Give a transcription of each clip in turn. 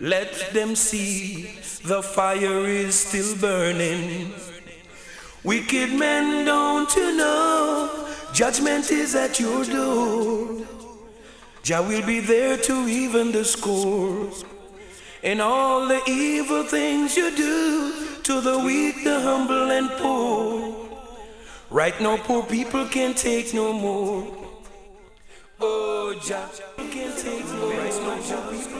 Let them see the fire is still burning. Wicked men, don't you know? Judgment is at your door. Jah will be there to even the score. In all the evil things you do to the weak, the humble, and poor. Right now, poor people can't take no more. Oh, Jah can't take no more.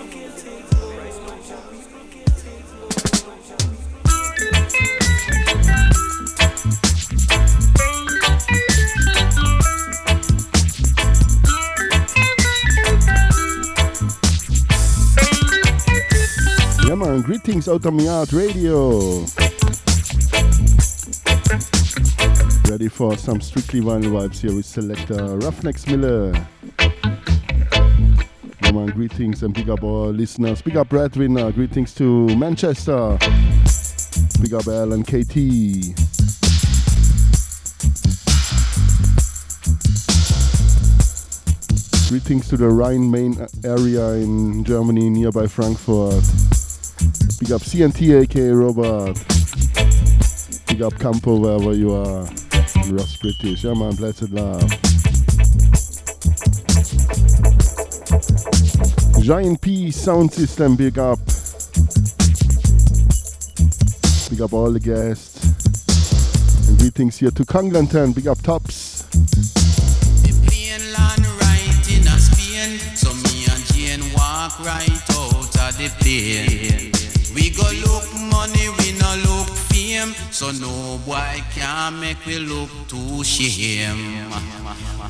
Man, greetings Outta Mi Yard radio. Ready for some strictly vinyl vibes here with selector Ruffneck-Smille. Man, greetings and big up all listeners. Big up Breadwinner, uh, greetings to Manchester. Big up Al and KT. Greetings to the Rhine main area in Germany, nearby Frankfurt. Big up CNT, aka Robert. Big up Campo, wherever you are. Ross British. Yeah, man, blessed love. Giant P sound system, big up. Big up all the guests. And greetings here to Congleton, big up Tops. Right out of the plane. Go look money, we no look fame, so no boy can make we look too shame.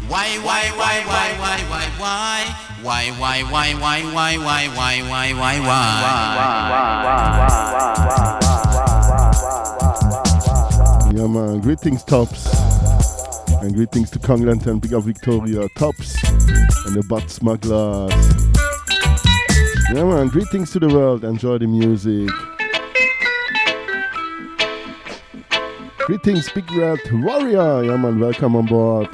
Why, why, why, why, why, why, why? Why, why, why, why, why, why, why, why, why, why? Yeah, man. Greetings, Tops. And greetings to Congleton, Big Up Victoria, Tops, and the Butt Smugglers. Yeah, man. Greetings to the world. Enjoy the music. Greetings, Big Red Warrior. Yeah, man. Welcome on board.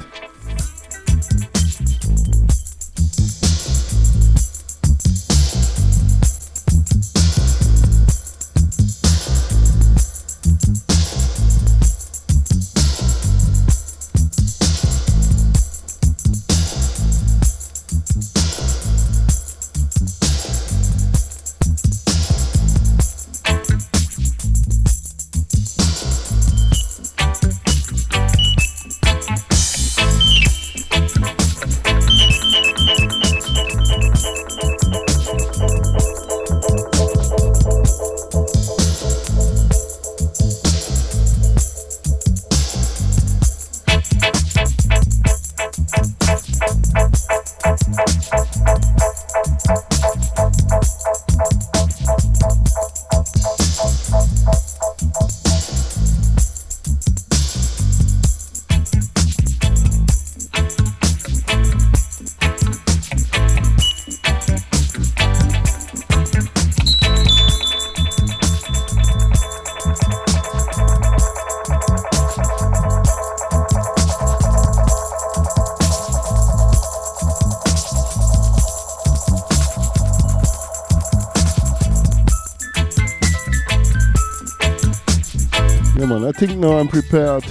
Think now I'm prepared.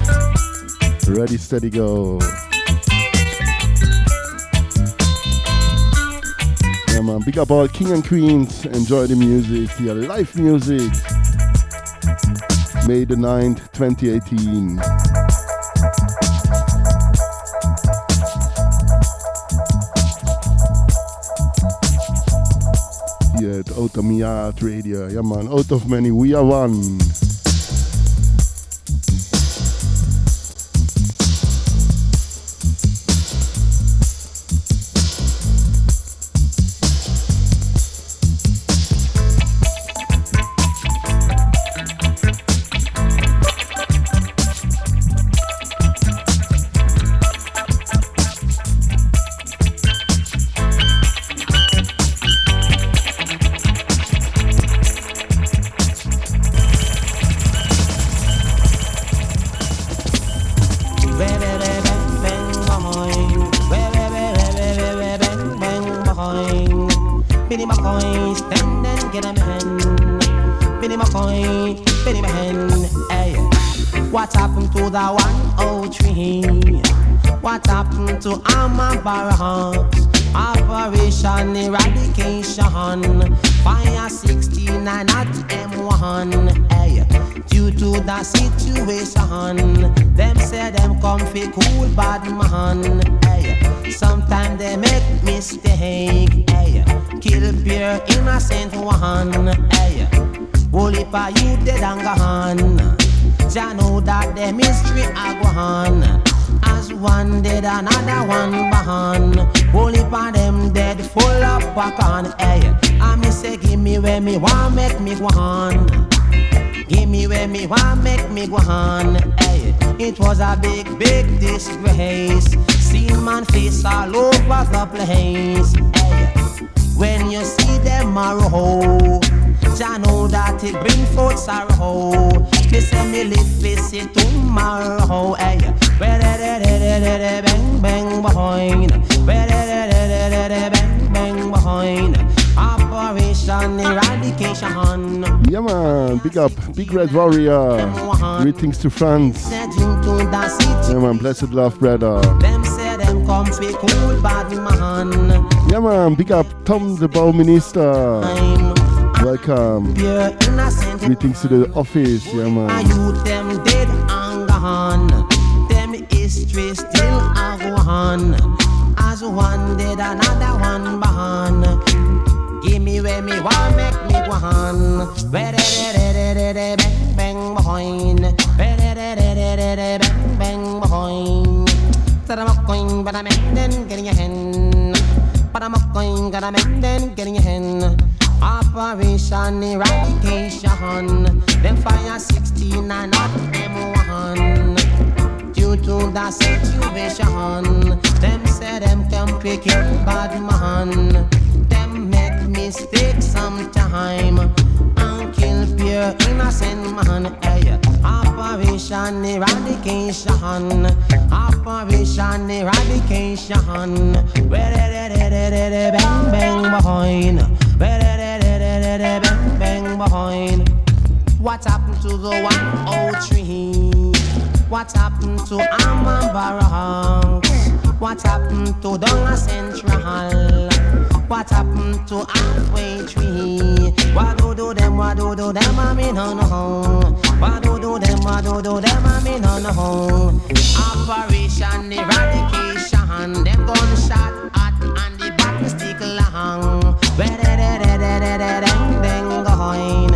Ready, steady, go. Yeah, man. Big up all king and queens. Enjoy the music, the live music. May the 9th, 2018. Here at Outta Mi Yard Radio. Yeah, man. Out of many, we are one. On. Hey, it was a big, big disgrace. Seen man face all over the place. Hey, when you see them roll. Jah know that it bring forth sorrow. Me say me live it tomorrow. Hey, bang bang behind. Bang bang behind. Operation Eradication. Yeah man, big up, big red warrior. Greetings to France. Yeah man, blessed love brother. Them say them come fi cool bad man. Yeah man, big up Tom the Bow Minister. Welcome. Greetings to the office, yeah man. youth them dead and gone. Them history still a go on. As one dead, another one born. Me where me want, make me go on. Bang bang behind. Bang bang behind. That I'm a coin, but I'm then getting your hand. But I'm a coin, got a man then getting your hand. Operation Eradication. Them fire 69 at M1. Due to the situation, them say them can pick bad man. Mistakes sometime and kill pure innocent man. Hey, Operation Eradication. Operation Eradication. Bang bang behind. Bang bang behind. What happened to the 103? What happened to Amman Barracks? What happened to Donga Central? What happened to Halfway Tree? What do do them? What do do them? I mean, no, no. What do do them? What do do them? I mean, no, no. Operation Eradication. Them gunshot hot and the battle stick long. Where de de de de de dang dang going.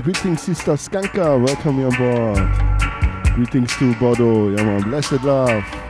Greetings, Sister Skanka. Welcome on board. Greetings to Bodo. Yeah, man. Blessed love.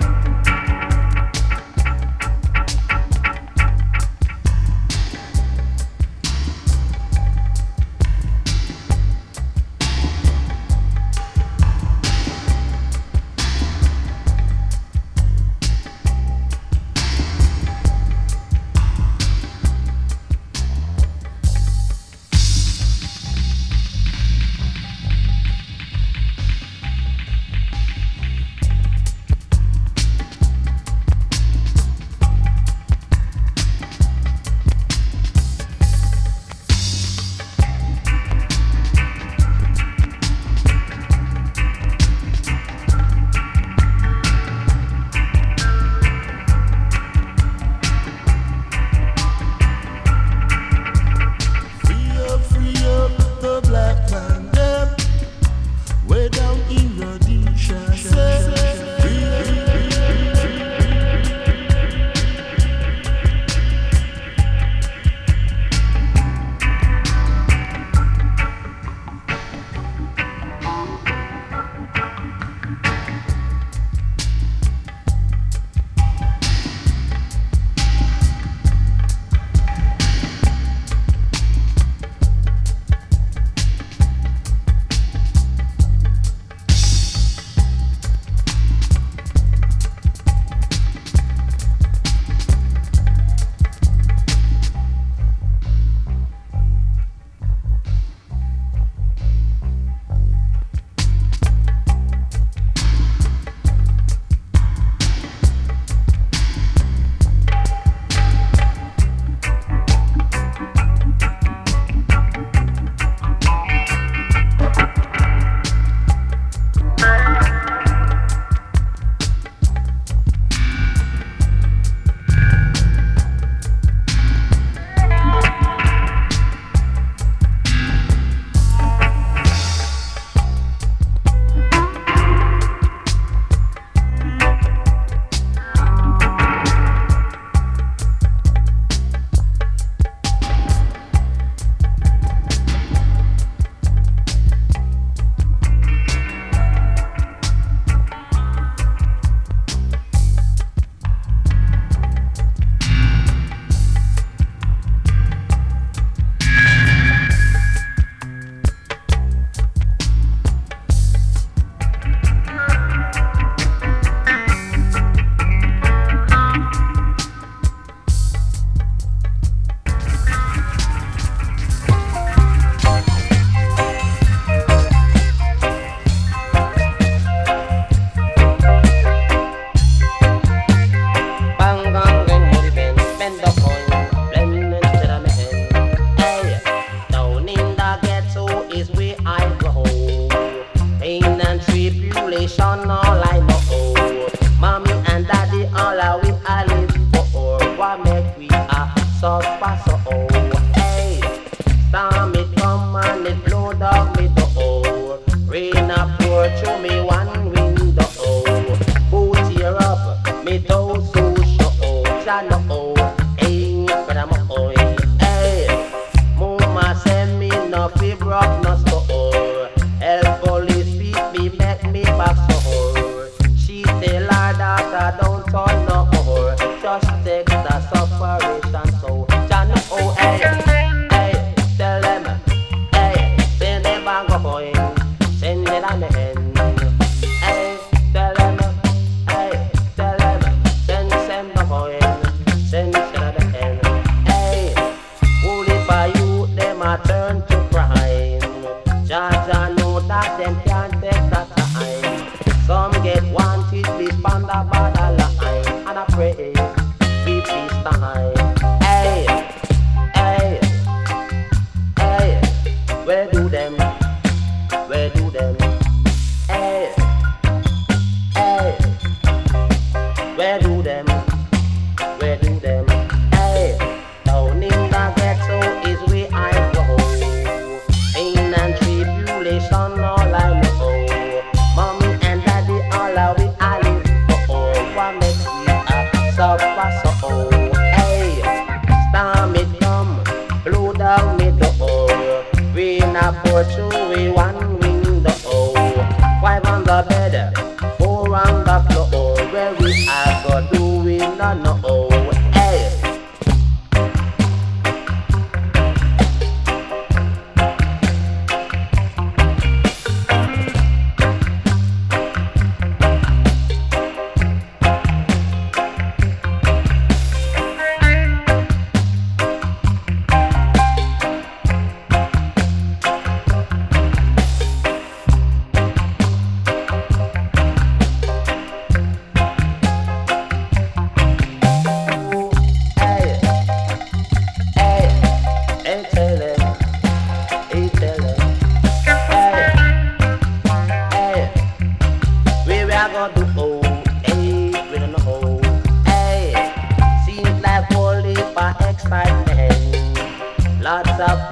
up.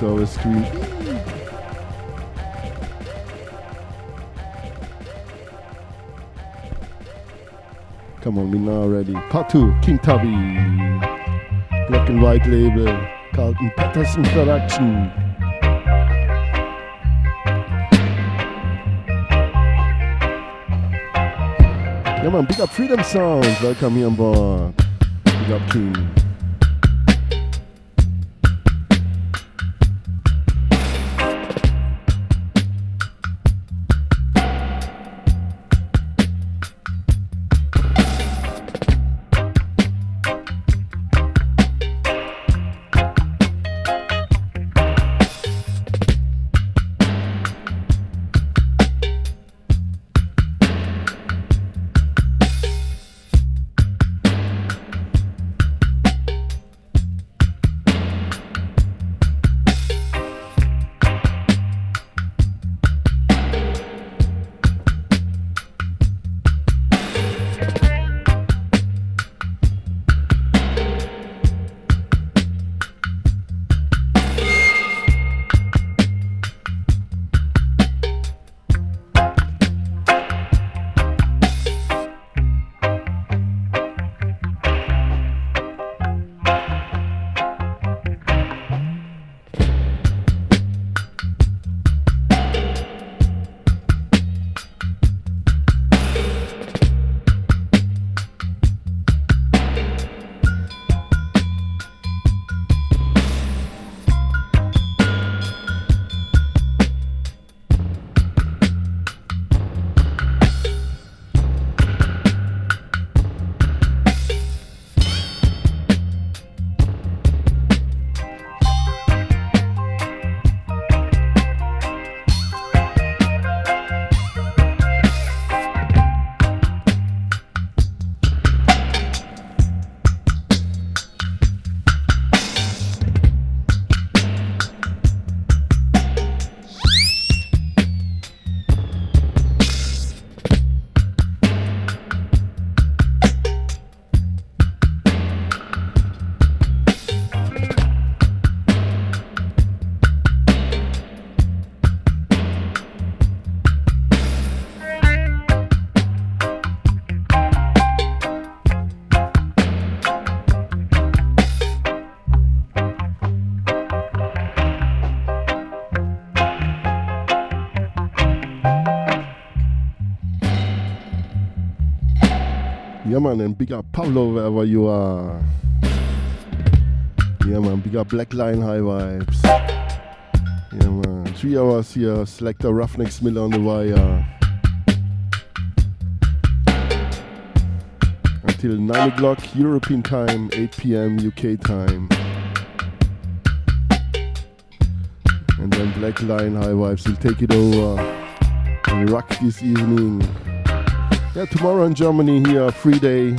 So screen. Come on, we now ready. Part 2, King Tubby. Black and White Label, Carlton Patterson Production. Yeah man, big up Freedom Sounds. Welcome here on board. Up King. Man, and big up Pablo wherever you are. Yeah, man, big up Black Line High Vibes. Yeah, man, three hours here, Selector Ruffneck-Smille on the wire. Until 9 o'clock European time, 8 p.m. UK time. And then Black Line High Vibes will take it over and rock this evening. Yeah, tomorrow in Germany here, free day.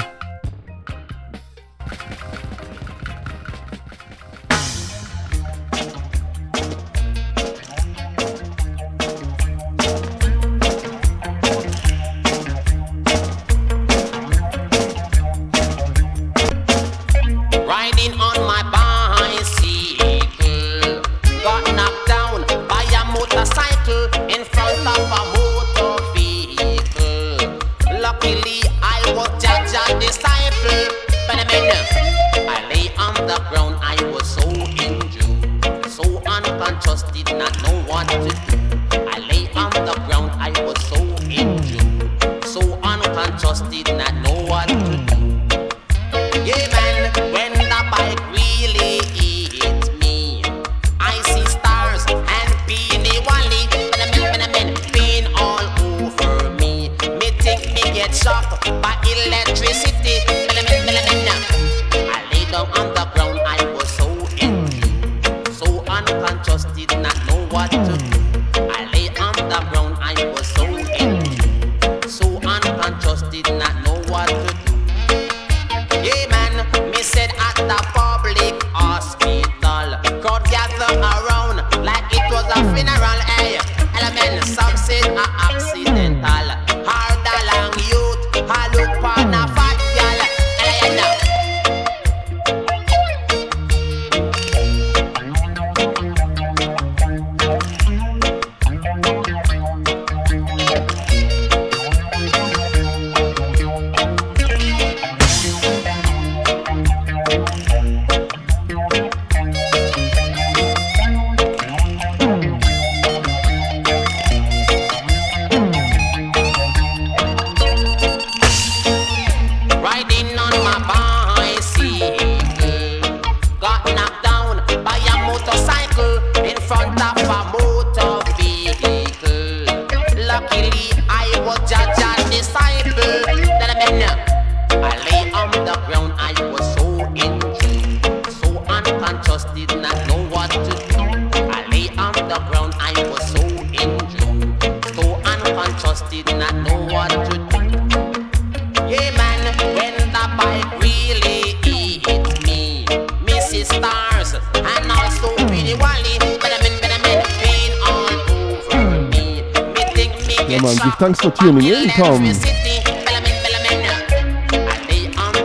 Tuning in, Tom.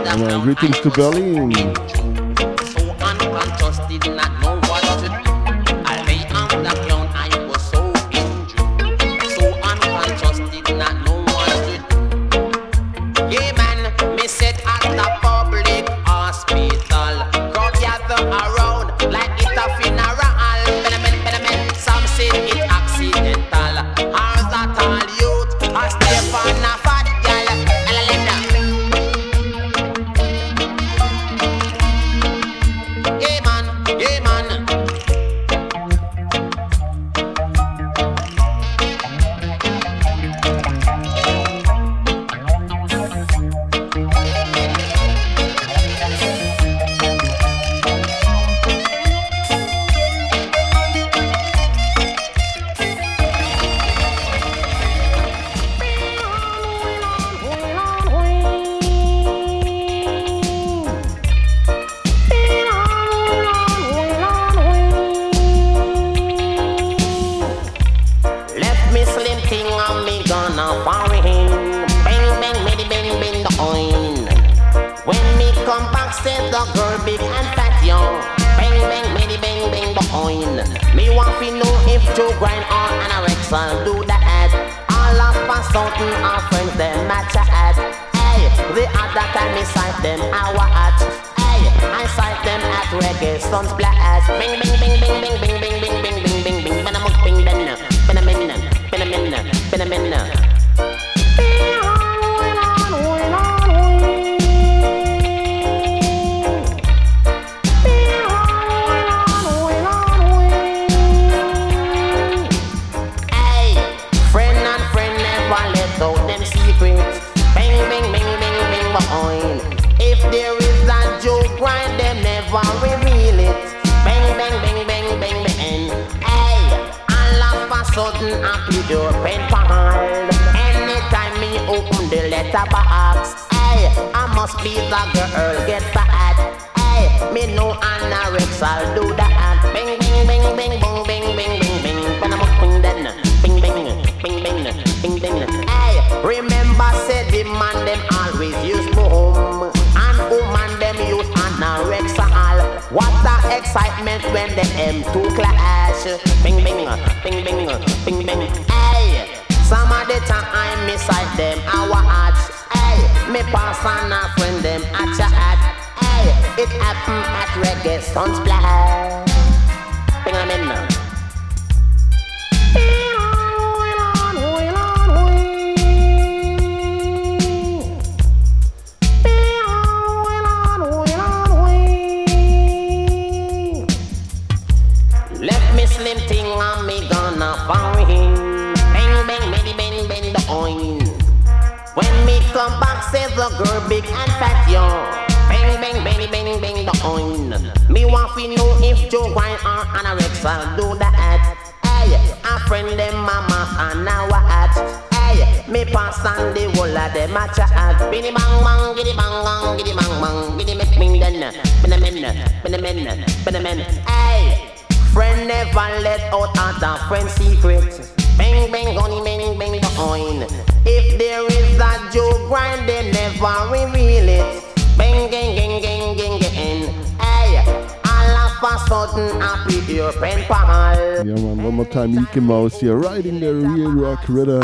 Uh, greetings to Berlin. Black Rhythm,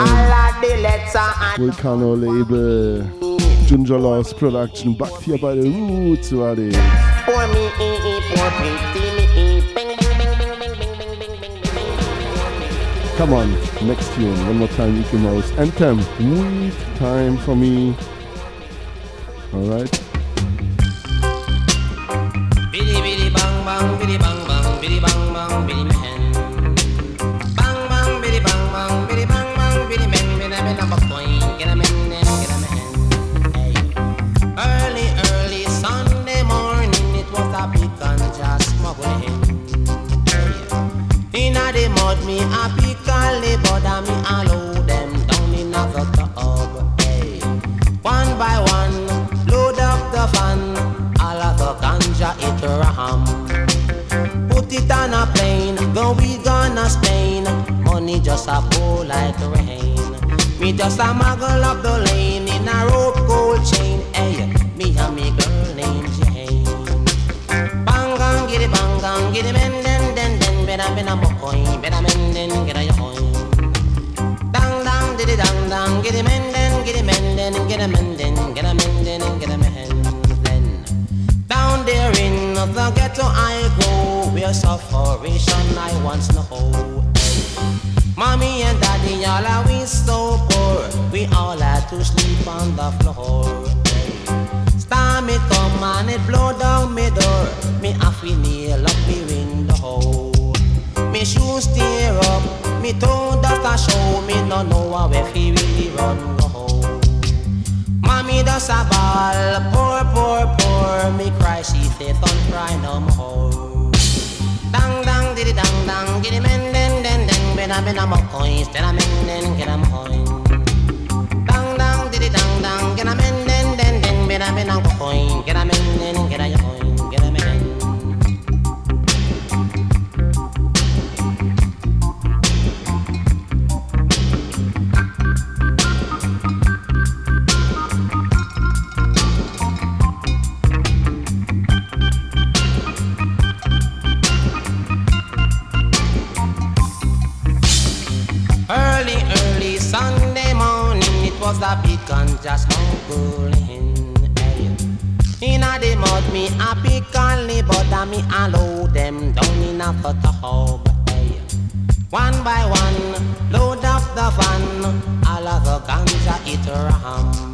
Vulcano Label, Ginger Loves Production, backt hier bei den Roots, Come on, next tune, one more time, Mickey Mouse. Anthem, weed time for me. Ram. Put it on a plane, go we gonna Spain. Money just a pour like rain. Me just a muggle up the lane in a rope gold chain. Hey, me and me girl named Jane. Bang gang, it bang gang, it men den den den. Better men a mokoy, better men den a yoy. Dang dang diddy dang dang, get him in then, get him in then, get him in then, get him There in the ghetto I go, where sufferation I once know. Mommy and daddy all are we so poor, we all had to sleep on the floor. Storm it come and it blow down me door, me have to nail up me window. Me shoes tear up, me toe dust a show, me no know how if he really run go. Mommy does a ball, poor, poor, poor, me cry, she say, don't cry no more. Dang, dang, diddy, dang, dang, giddy, men, den, den, den, ben, a, ben, a, mo, coins, a, men, den, get a, coin. Dang, dang, diddy, dang, dang, get a, men, den, den, den, ben, a, ben, a, coin, get a, men, den, get a, coin, ganja smuggling. Eh, hey. Inna the mud, me a pick only, but a me allow them down in a tub. Hey. Eh, one by one, load up the van, all of the ganja it ram.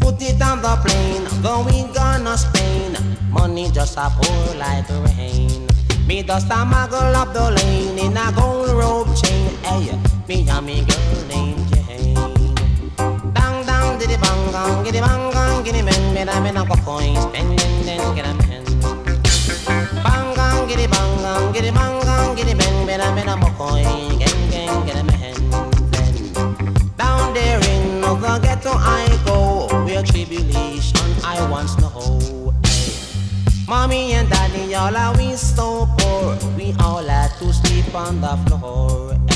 Put it on the plane, going gonna Spain. Money just a pour like rain. Me just a muggle up the lane in a gold rope chain. Eh, hey, me and me girl bang gang, giddy bang gang, giddy men, men men go coins, spending then get a men. Bang gang, giddy bang gang, giddy bang gang, giddy men, men men coin, gang gang get a men. Down there in the ghetto I go, where tribulation I once know. Mommy and daddy all are we so poor, we all had to sleep on the floor.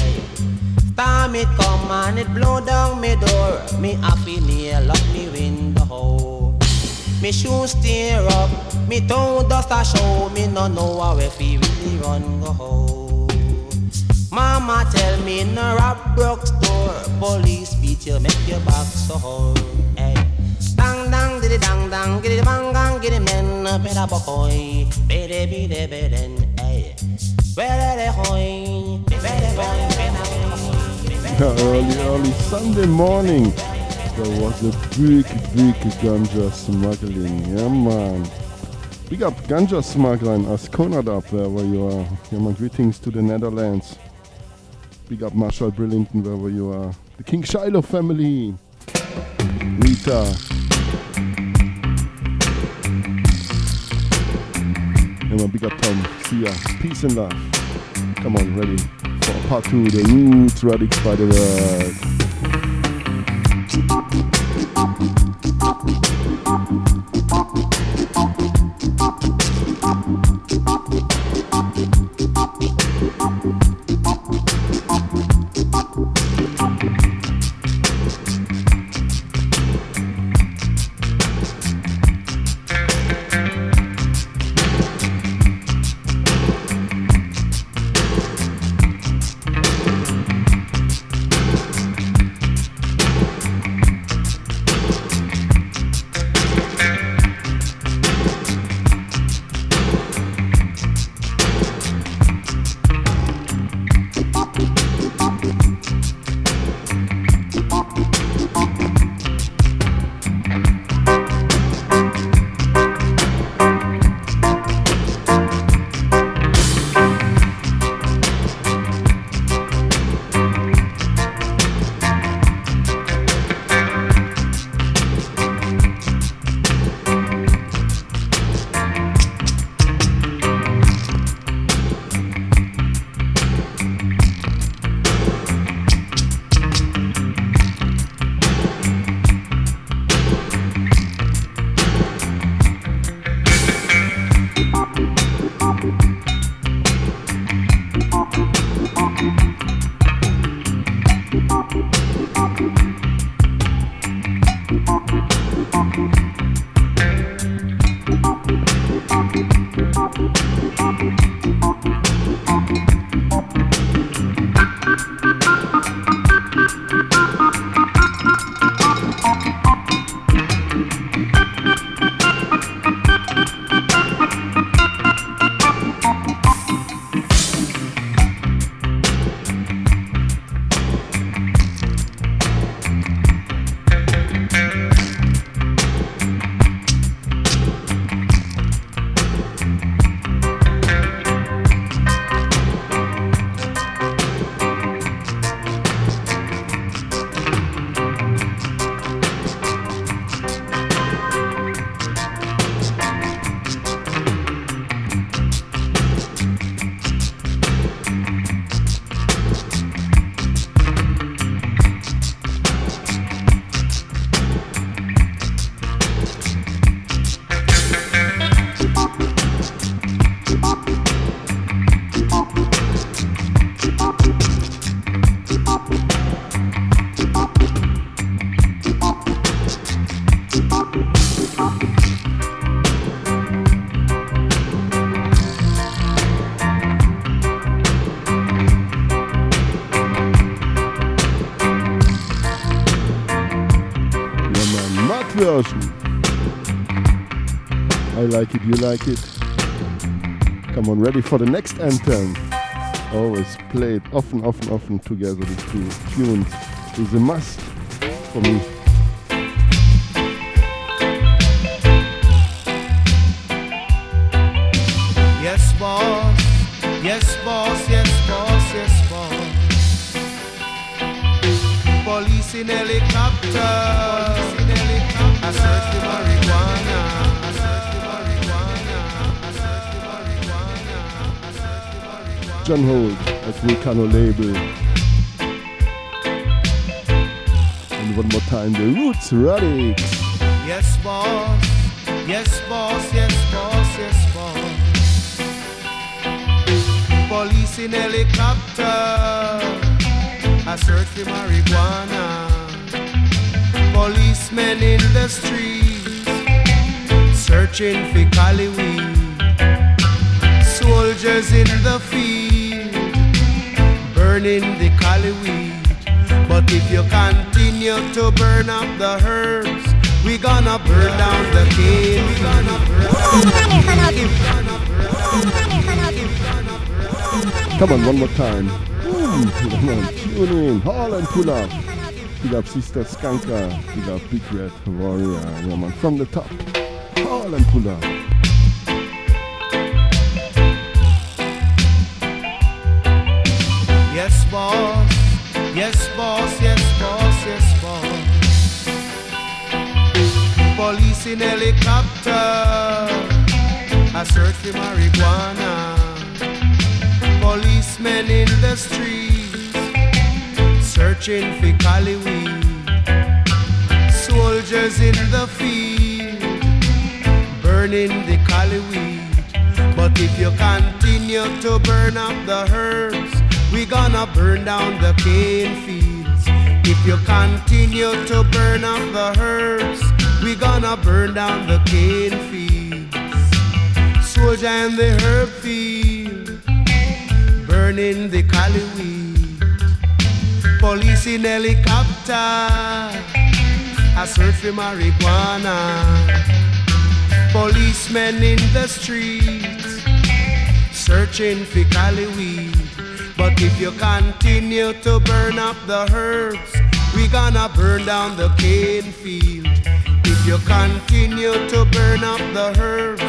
Storm it come and it blow down me door, me happy nail up me window. Me shoes tear up, me toe dust a show, me no know how if really run go. Mama tell me a rap broke store, police beat you, make your back sore. Hey. Dang dang diddy dang dang, giddy bang gang, giddy men, better boy, better be the bedden, hey. Better hoy, better better better. Early, early Sunday morning. There was a big, big ganja smuggling. Yeah, man. Big up ganja smuggling as Conrad up wherever you are. Yeah, man. Greetings to the Netherlands. Big up Marshall Brillington wherever you are. The King Shiloh family. Rita. Yeah, man. Big up Tom. See ya. Peace and love. Come on, ready part two, the roots, Radics by the word. Like it, you like it. Come on, ready for the next anthem. Always played often, often, often together, the two tunes is a must for me. John Holt as Volcano label. And one more time, the Roots Radics. Yes, boss. Yes, boss. Yes, boss. Yes, boss. Police in helicopter. I search for marijuana. Policemen in the streets. Searching for Cali weed soldiers in the field burning the cali weed. But if you continue to burn up the herbs, we gonna burn down the cane. We gonna burn down the Come on, one more time. come on, tune in, haul and pull up. Big up Sister Skanka, big up Big Red Warrior, yeah man, from the top. Haul and pull up. In helicopter. I search for marijuana. Policemen in the streets, searching for cali weed. Soldiers in the field, burning the cali weed. But if you continue to burn up the herbs, we gonna burn down the cane fields. If you continue to burn up the herbs, we gonna burn down the cane fields. Soldier in the herb field, burning the cali weed. Police in helicopter, I search for marijuana. Policemen in the streets, searching for cali weed. But if you continue to burn up the herbs, we gonna burn down the cane field. You continue to burn up the herbs,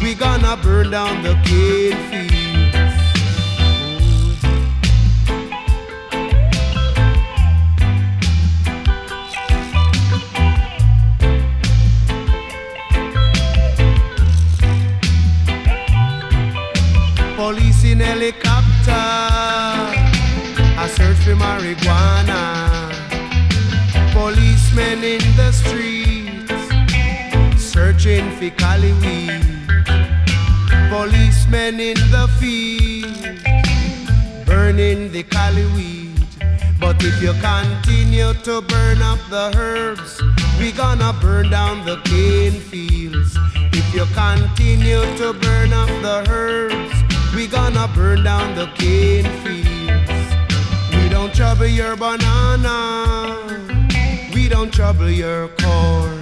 we gonna burn down the cane field. Police in helicopter, I search for marijuana. Policemen in the streets, searching for cali weed. Policemen in the field, burning the cali weed. But if you continue to burn up the herbs, we gonna burn down the cane fields. If you continue to burn up the herbs, we gonna burn down the cane fields. We don't trouble your banana, we don't trouble your corn,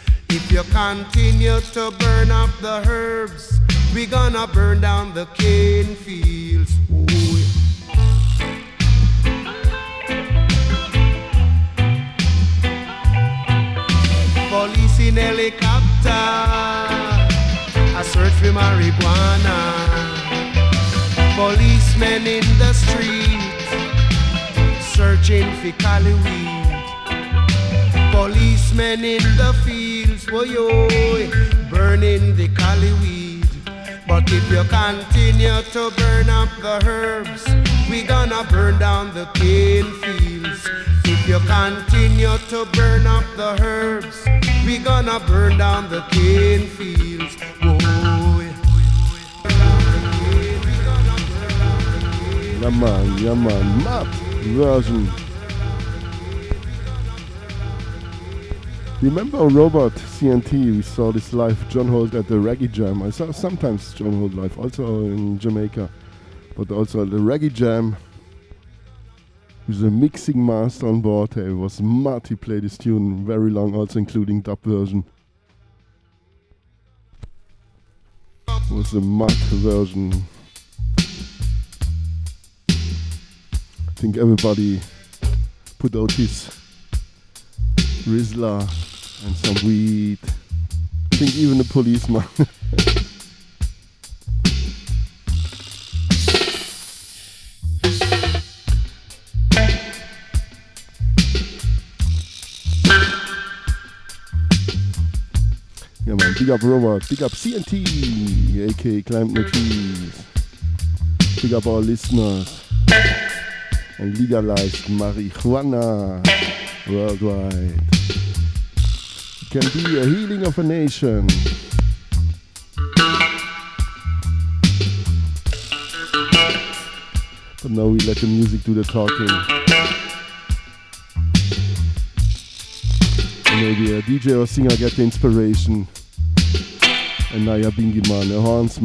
If you continue to burn up the herbs, we gonna burn down the cane fields. Ooh. Police in helicopter, I search for marijuana. Policemen in the street, searching for cali weed. Policemen in the fields, boy, burning the cali weed. But if you continue to burn up the herbs, we gonna burn down the cane fields. If you continue to burn up the herbs, we gonna burn down the cane fields. Yeah man, yeah man, mad version. Remember Robert CNT? We saw this live John Holt at the Reggae Jam. I saw sometimes John Holt live, also in Jamaica, but also at the Reggae Jam. With a mixing master on board, it was mad. He played this tune very long, also including dub version. It was a mad version. I think everybody put out his Rizla and some weed. I think even the policeman. yeah man, big up Robert, big up CNT, aka Climb No Trees. Big up our listeners and legalized marijuana worldwide. Can be a healing of a nation. But now we let the music do the talking. Maybe a DJ or singer get the inspiration. And now you're Bingi man, a horns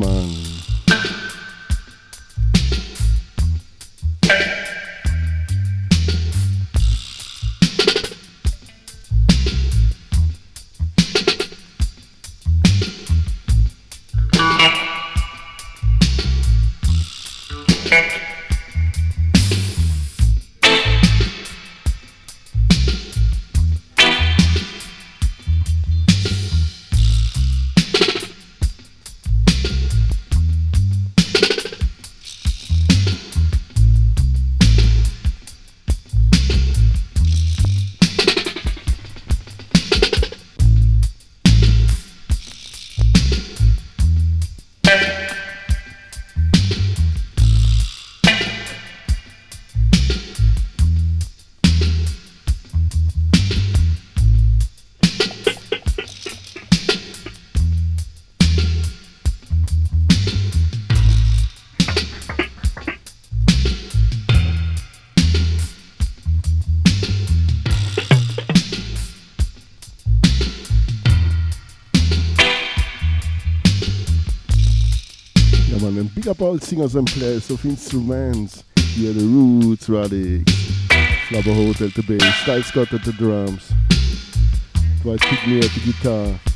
singers and players of instruments. Yeah, the Roots Radics, Flabba Holt to the bass, Style Scott at the drums, Dwight Pinkney at the guitar.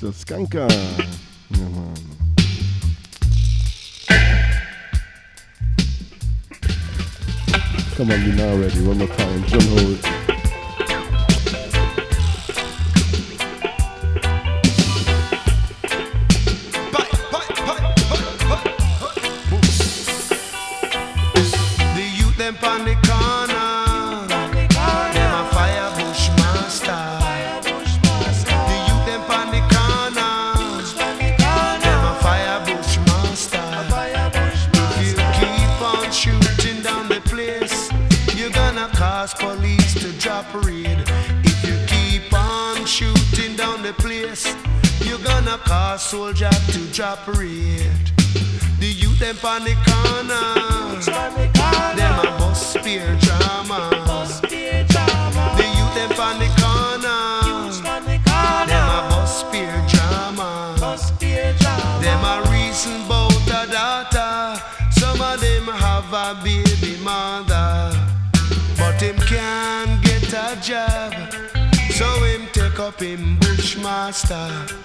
Mr. Skanka. Ja, Mann. Come on, you're now ready. One more time. Drum hold. star.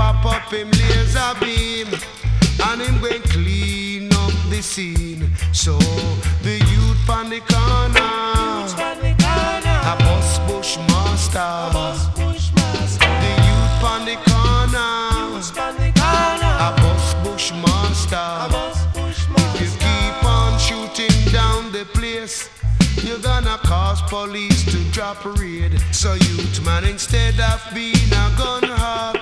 pop up him laser beam and him going clean up the scene. So the youth on the corner, a boss bush master. The youth on the corner, a boss bush. If you keep on shooting down the place. You're gonna cause police to drop a raid. So youth man, instead of being a gun hog,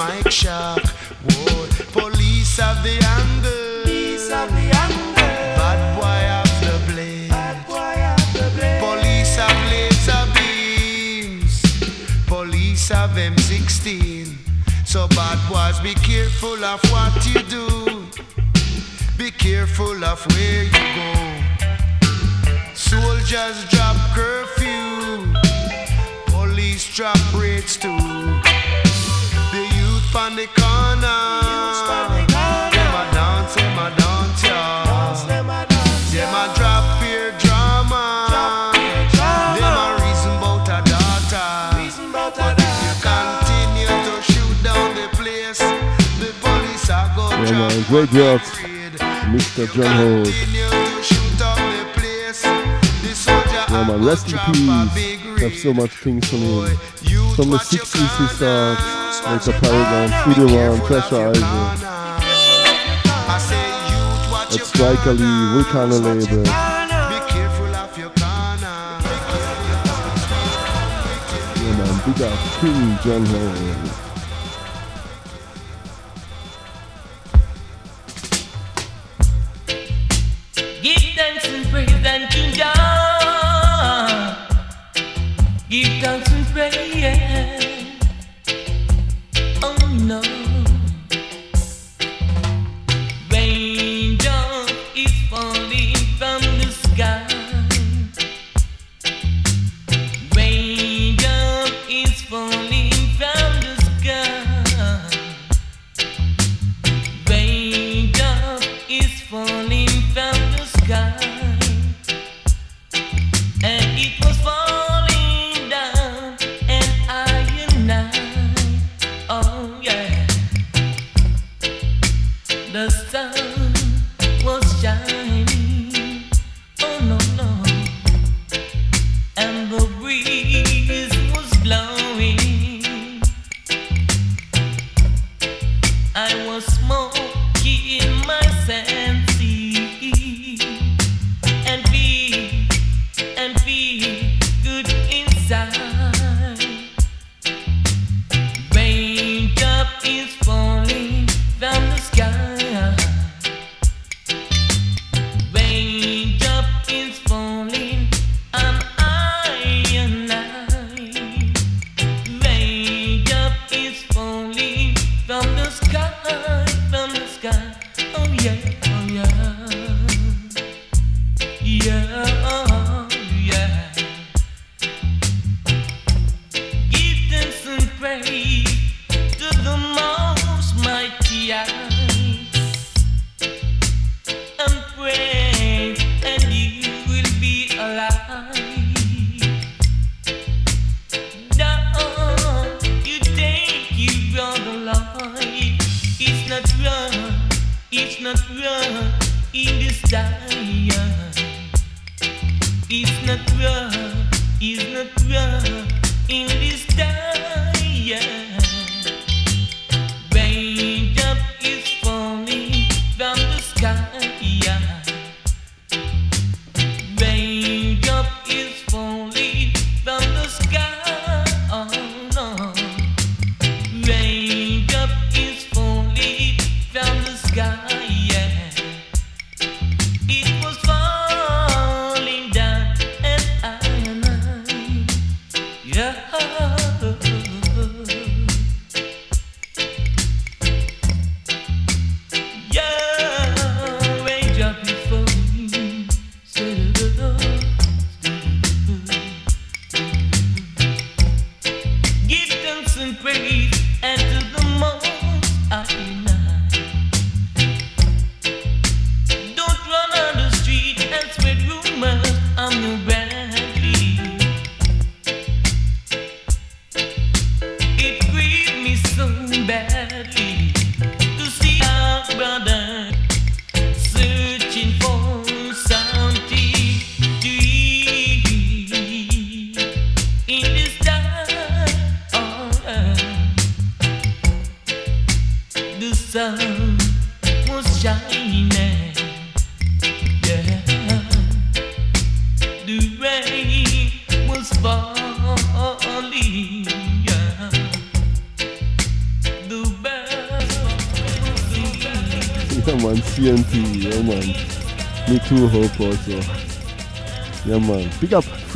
Mike Shark, Whoa, police of the under. Police of the under. Bad boy of the blade. Bad boy of the blade. Police of laser beams. Police of M16. So bad boys, be careful of what you do. Be careful of where you go. Soldiers drop curfew. Police drop rates too on the corner. Them a dance, them a dance, yeah. Them a drop fear drama. Them a reason a daughter. But if you continue to shoot down the place, the police are going to yeah, Great job, Mr. John Holt. Yeah, man, rest in peace. I have so much things from. From the 60s, and stuff. It's a program, Studio One, Pressurizer. It's Strikely, Volcano Label. Yeah man, big up King John Howard.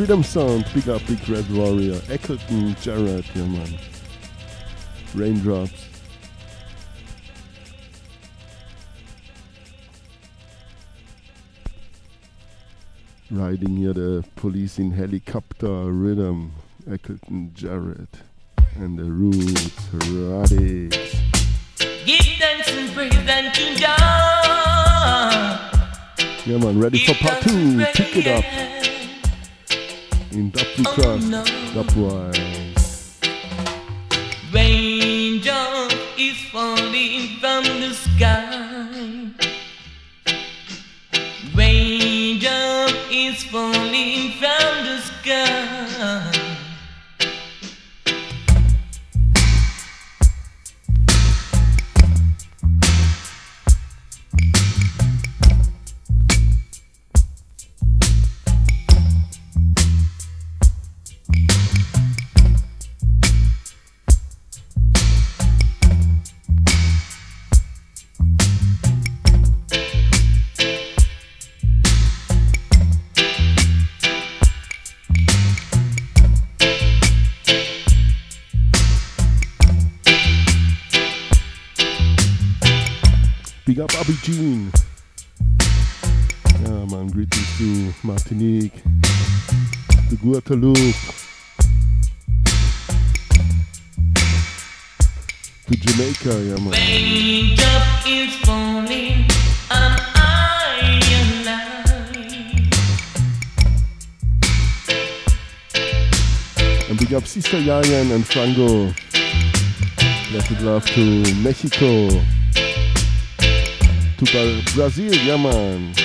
Freedom Sound. Big up Big Red Warrior. Eccleton Jarrett. Yeah, man. Raindrops. Riding here the police in helicopter rhythm. Eccleton Jarrett. And the Roots. Radics. Give thanks and praise unto God. Yeah, man, ready for part two. Pick it up. In Dubby Cross. Oh, no. Dubwise. Raindrop is falling from the sky. To Guadeloupe, to Jamaica, ja, man. is falling, and big up Sister Yayan and Frango. Blessed love to Mexico to Brazil, yeah man.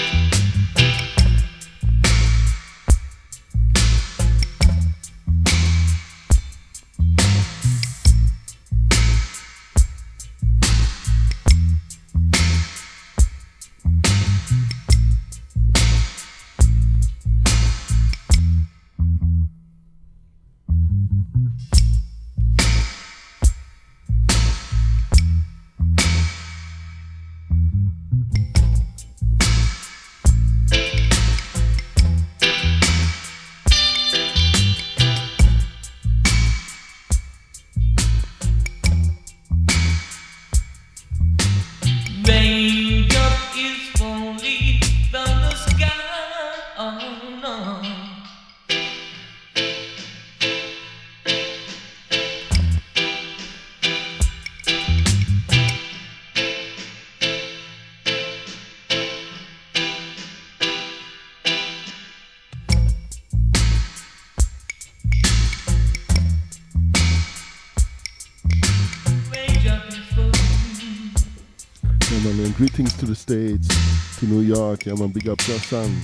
big up your son.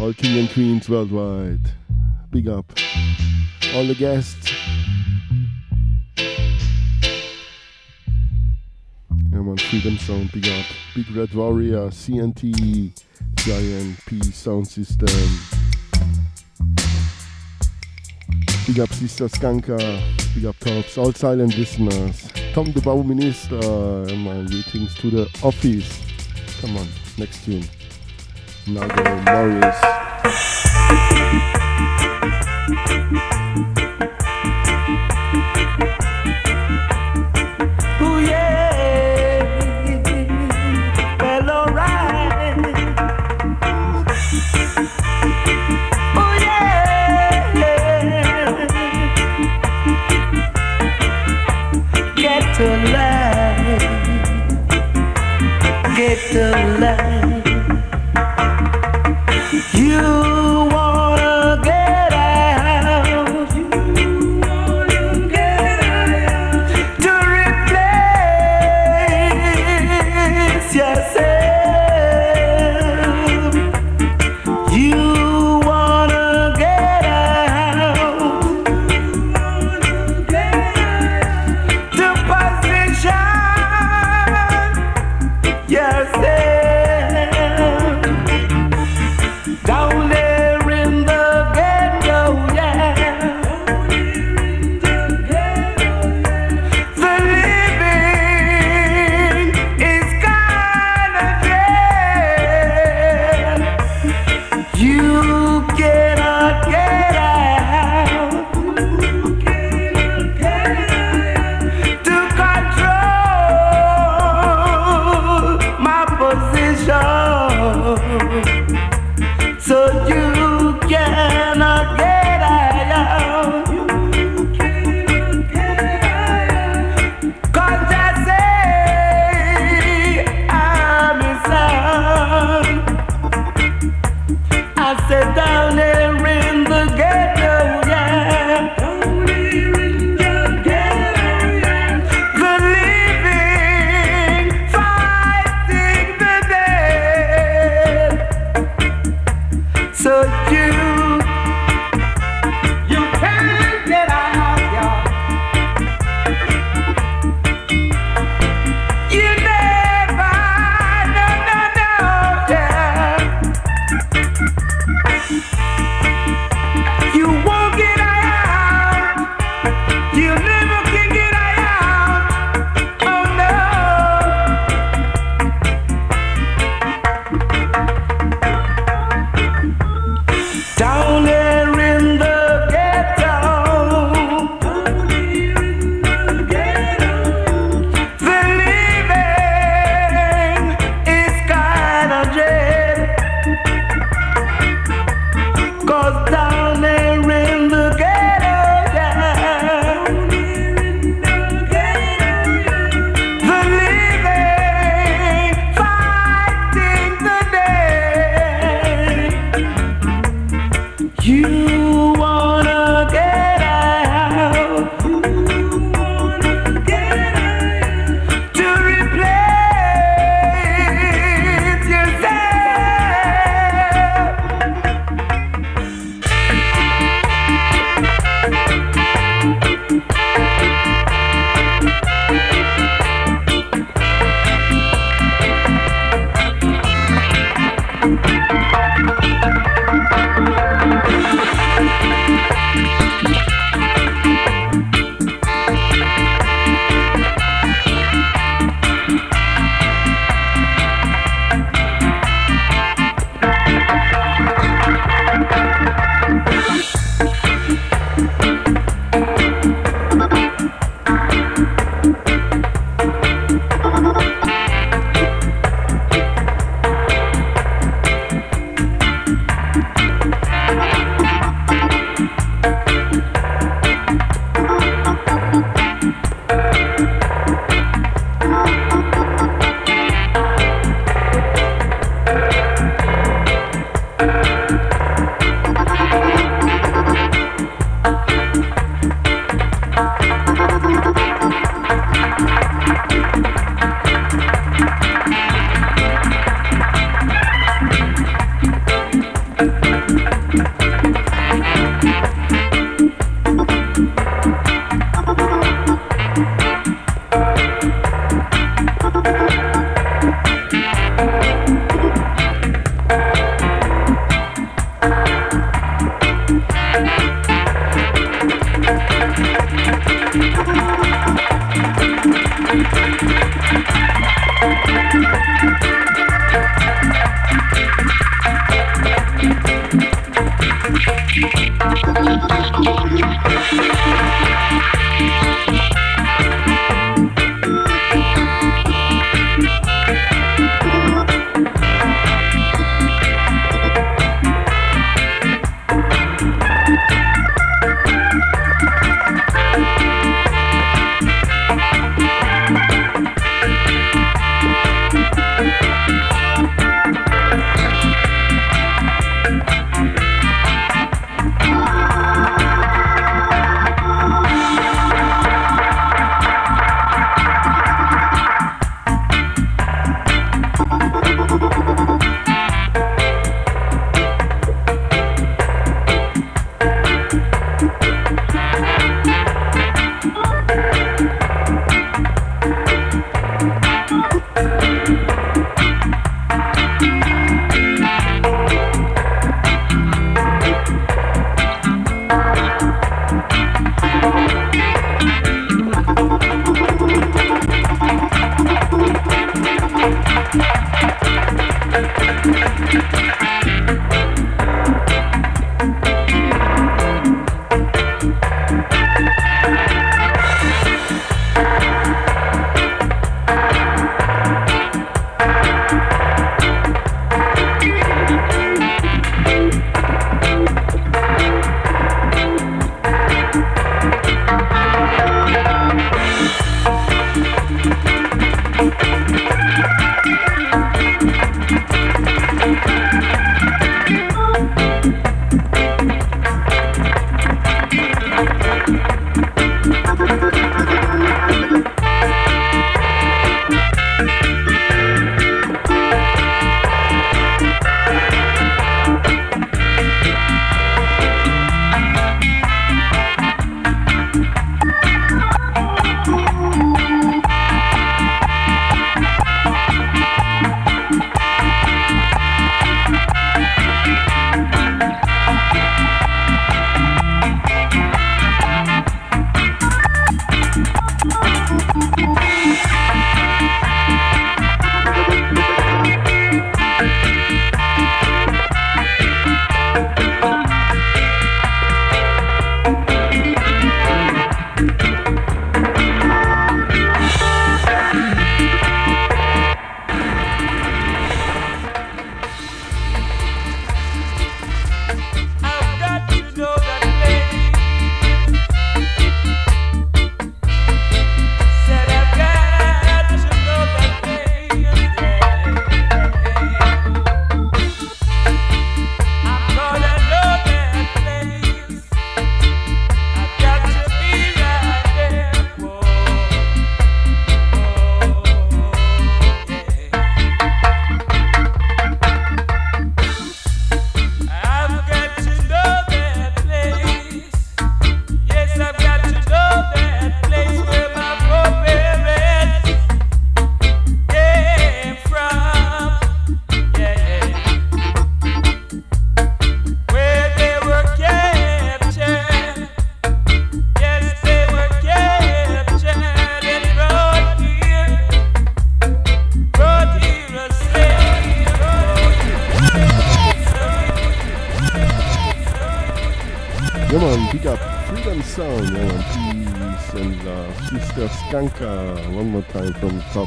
All king and queens worldwide, big up. All the guests. I'm Freedom Sound, big up. Big Red Warrior, CNT, Giant P Sound System. Big up Sister Skanka, big up Tops, all silent listeners. Tom the Bauminister, my greetings to the office. Come on next tune. Now the you.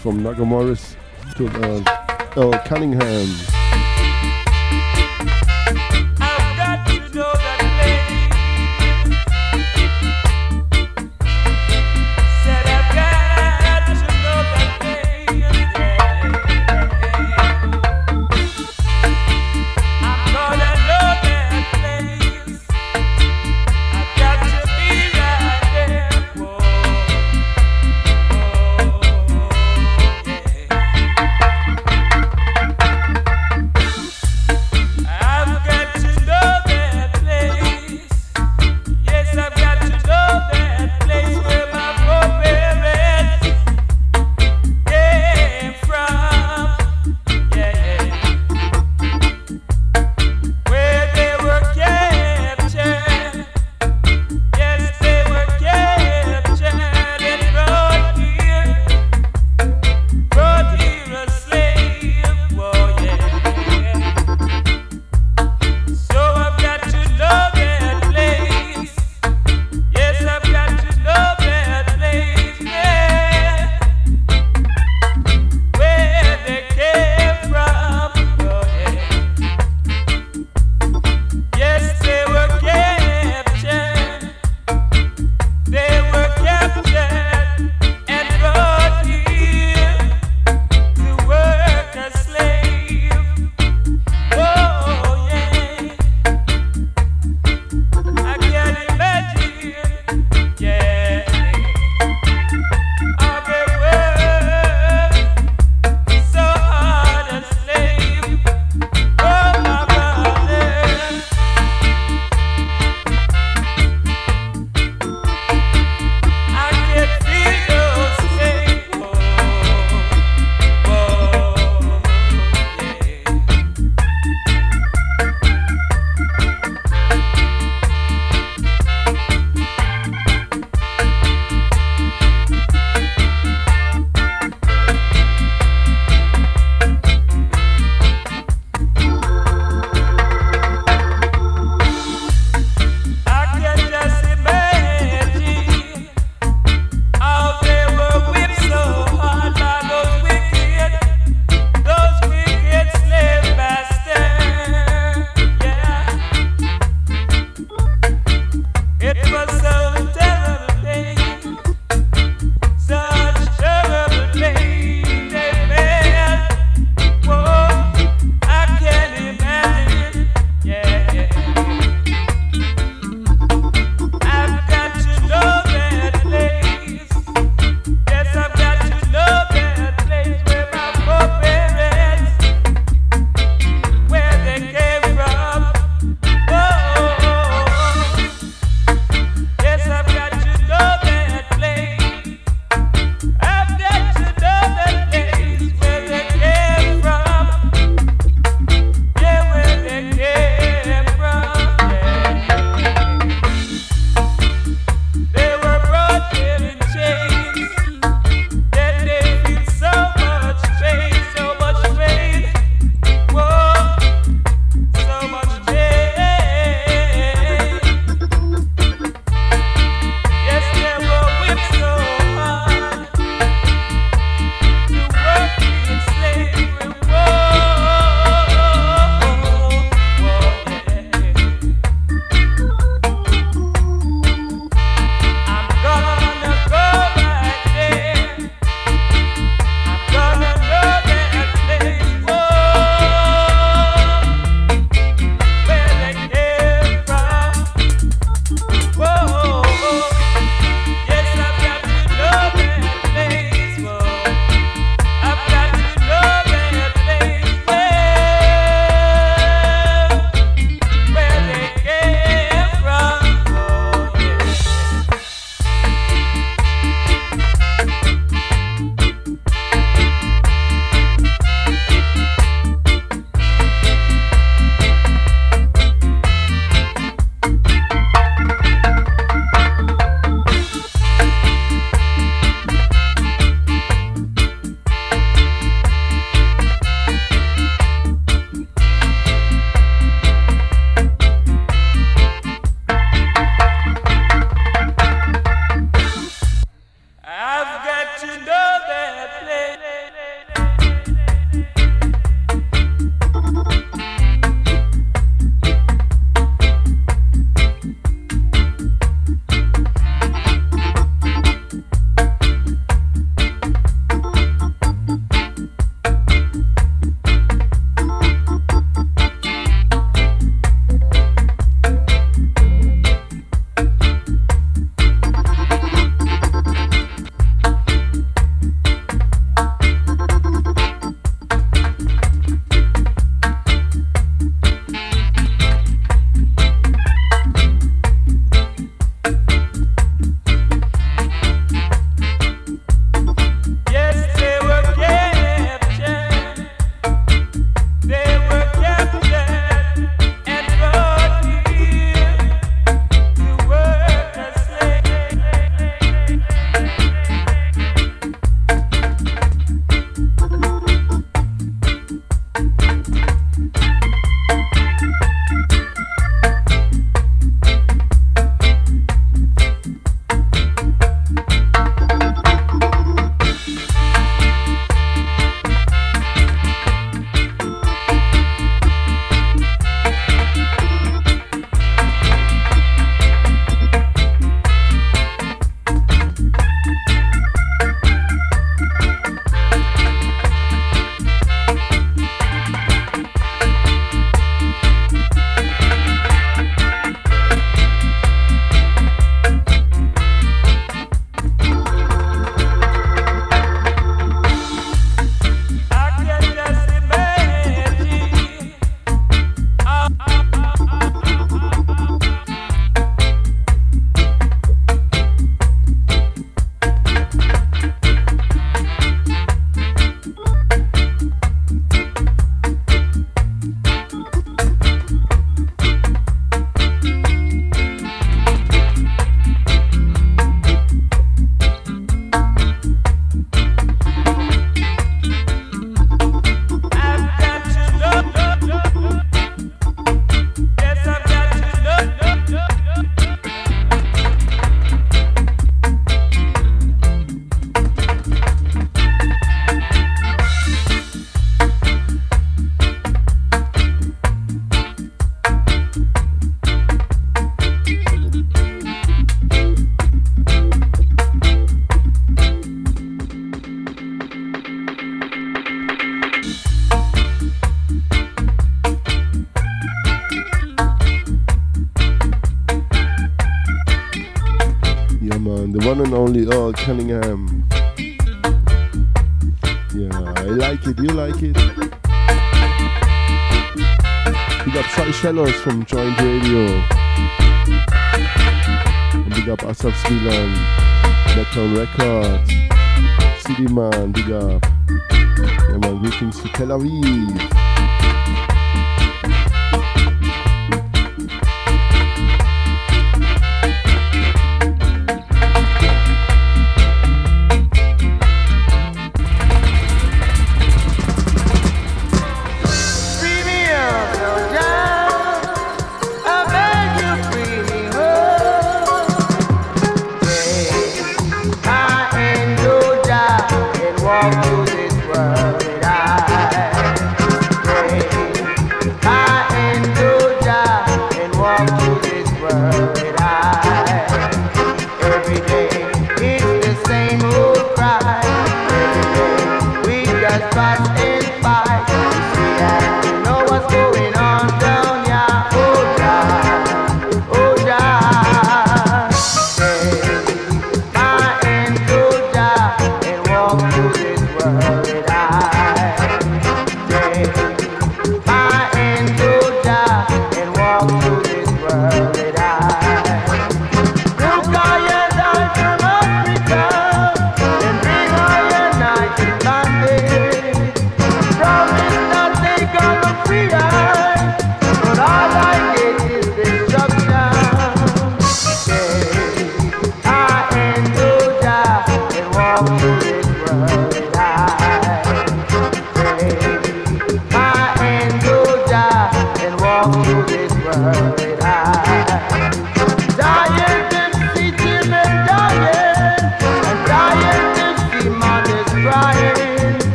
From from Naggo Morris to uh, Earl Cunningham. Cunningham. Um, yeah, I like it. You like it? We got Sai Shallows from Joint Radio. And big up Asaf Svilan, Blacktown Records, City Man, big up. Yeah, man, greetings to Tel Aviv.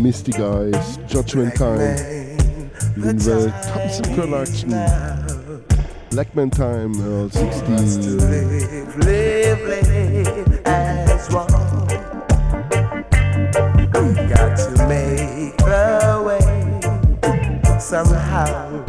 Misty Guys, Judgment Time, jeweils Thompson Production, Blackman Time, Earl 16. Live, live, live as one. Got to make way somehow.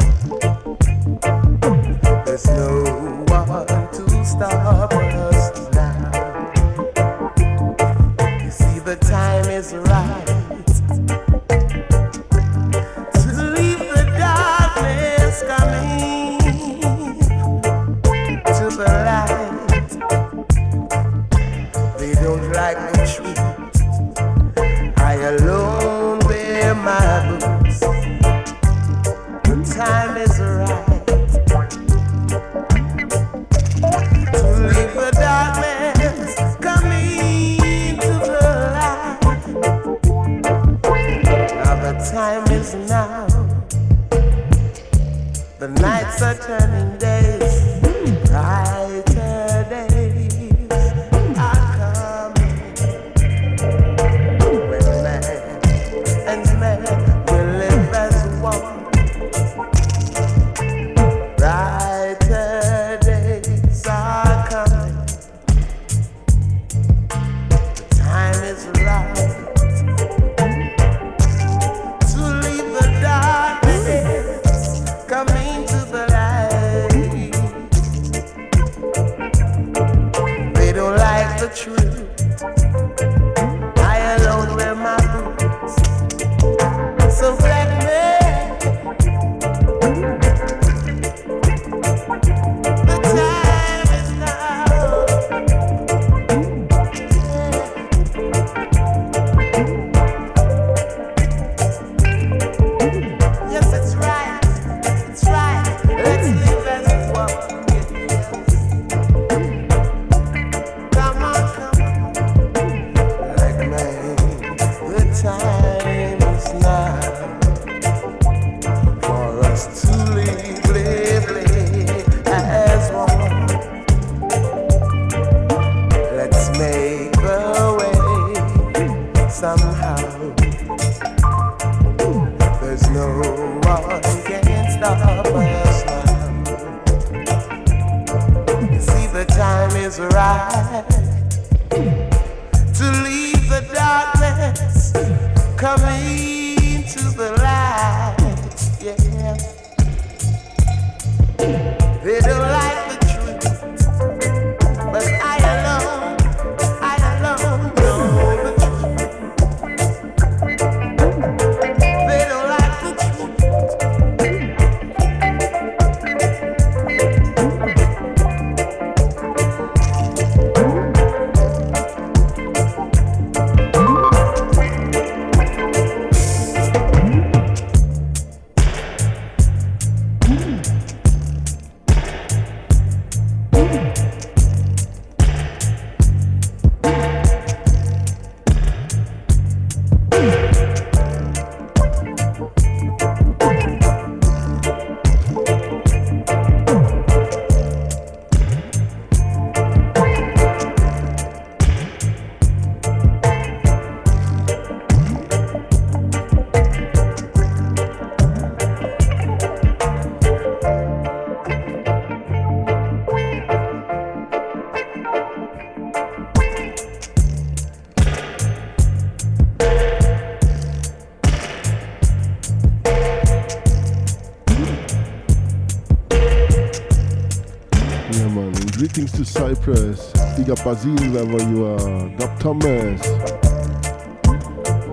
Things to Cyprus. Big up Brazil, wherever you are. Dub Thomas.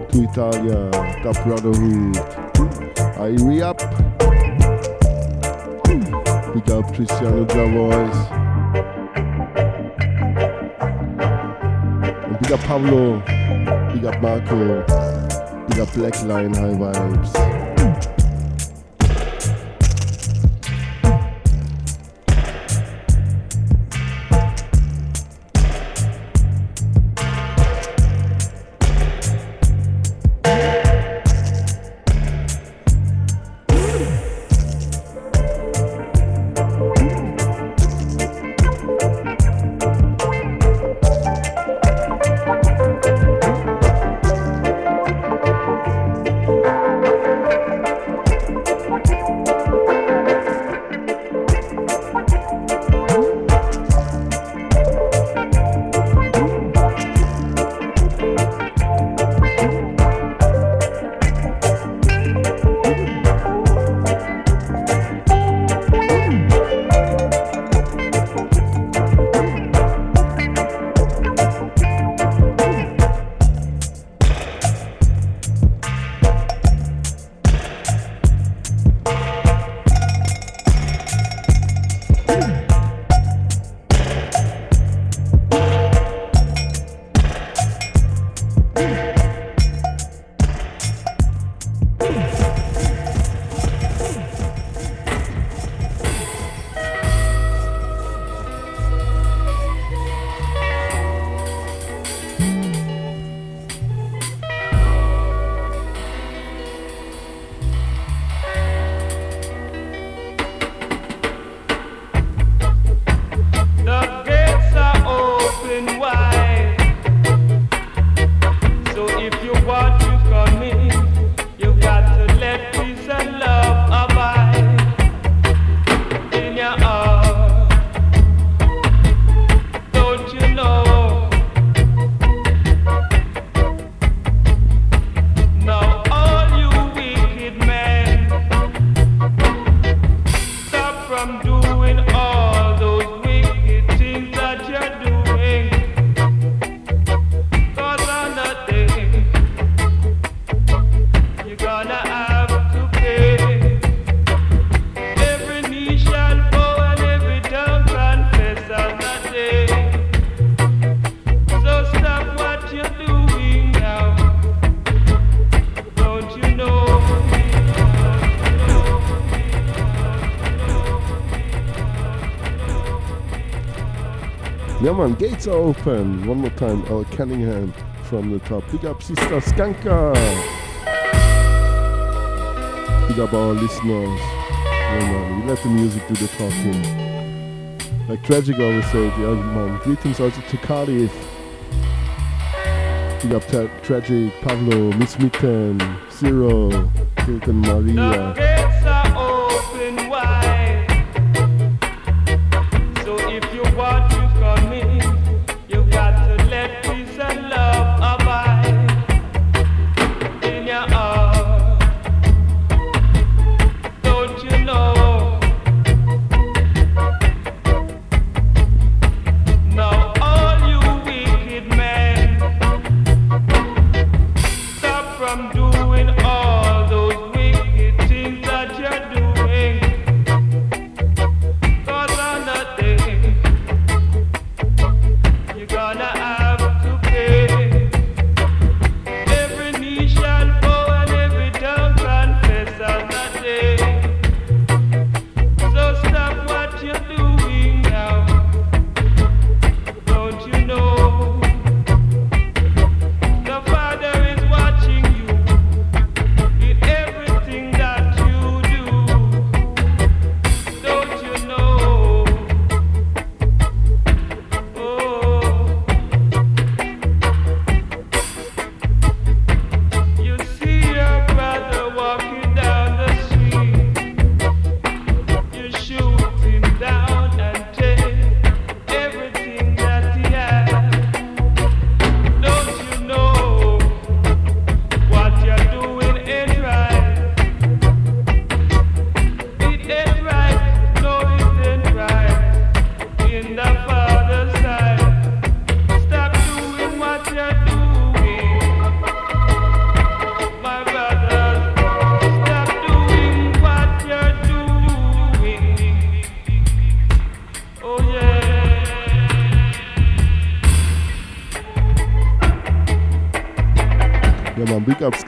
To Italia. Dub Brotherhood. I re up. Big up Cristiano Javois. And big up Pablo. Big up Marco. Big up Black Line High Vibes. Yeah man, gates are open. One more time, Earl Cunningham from the top. Big up Sister Skanka. Big up our listeners. Yeah we let the music do the talking. Like Tragic always said, yeah man, greetings also to Cardiff. Big up tra- Tragic, Pablo, Miss Mitten, Zero, Hilton Maria. The gates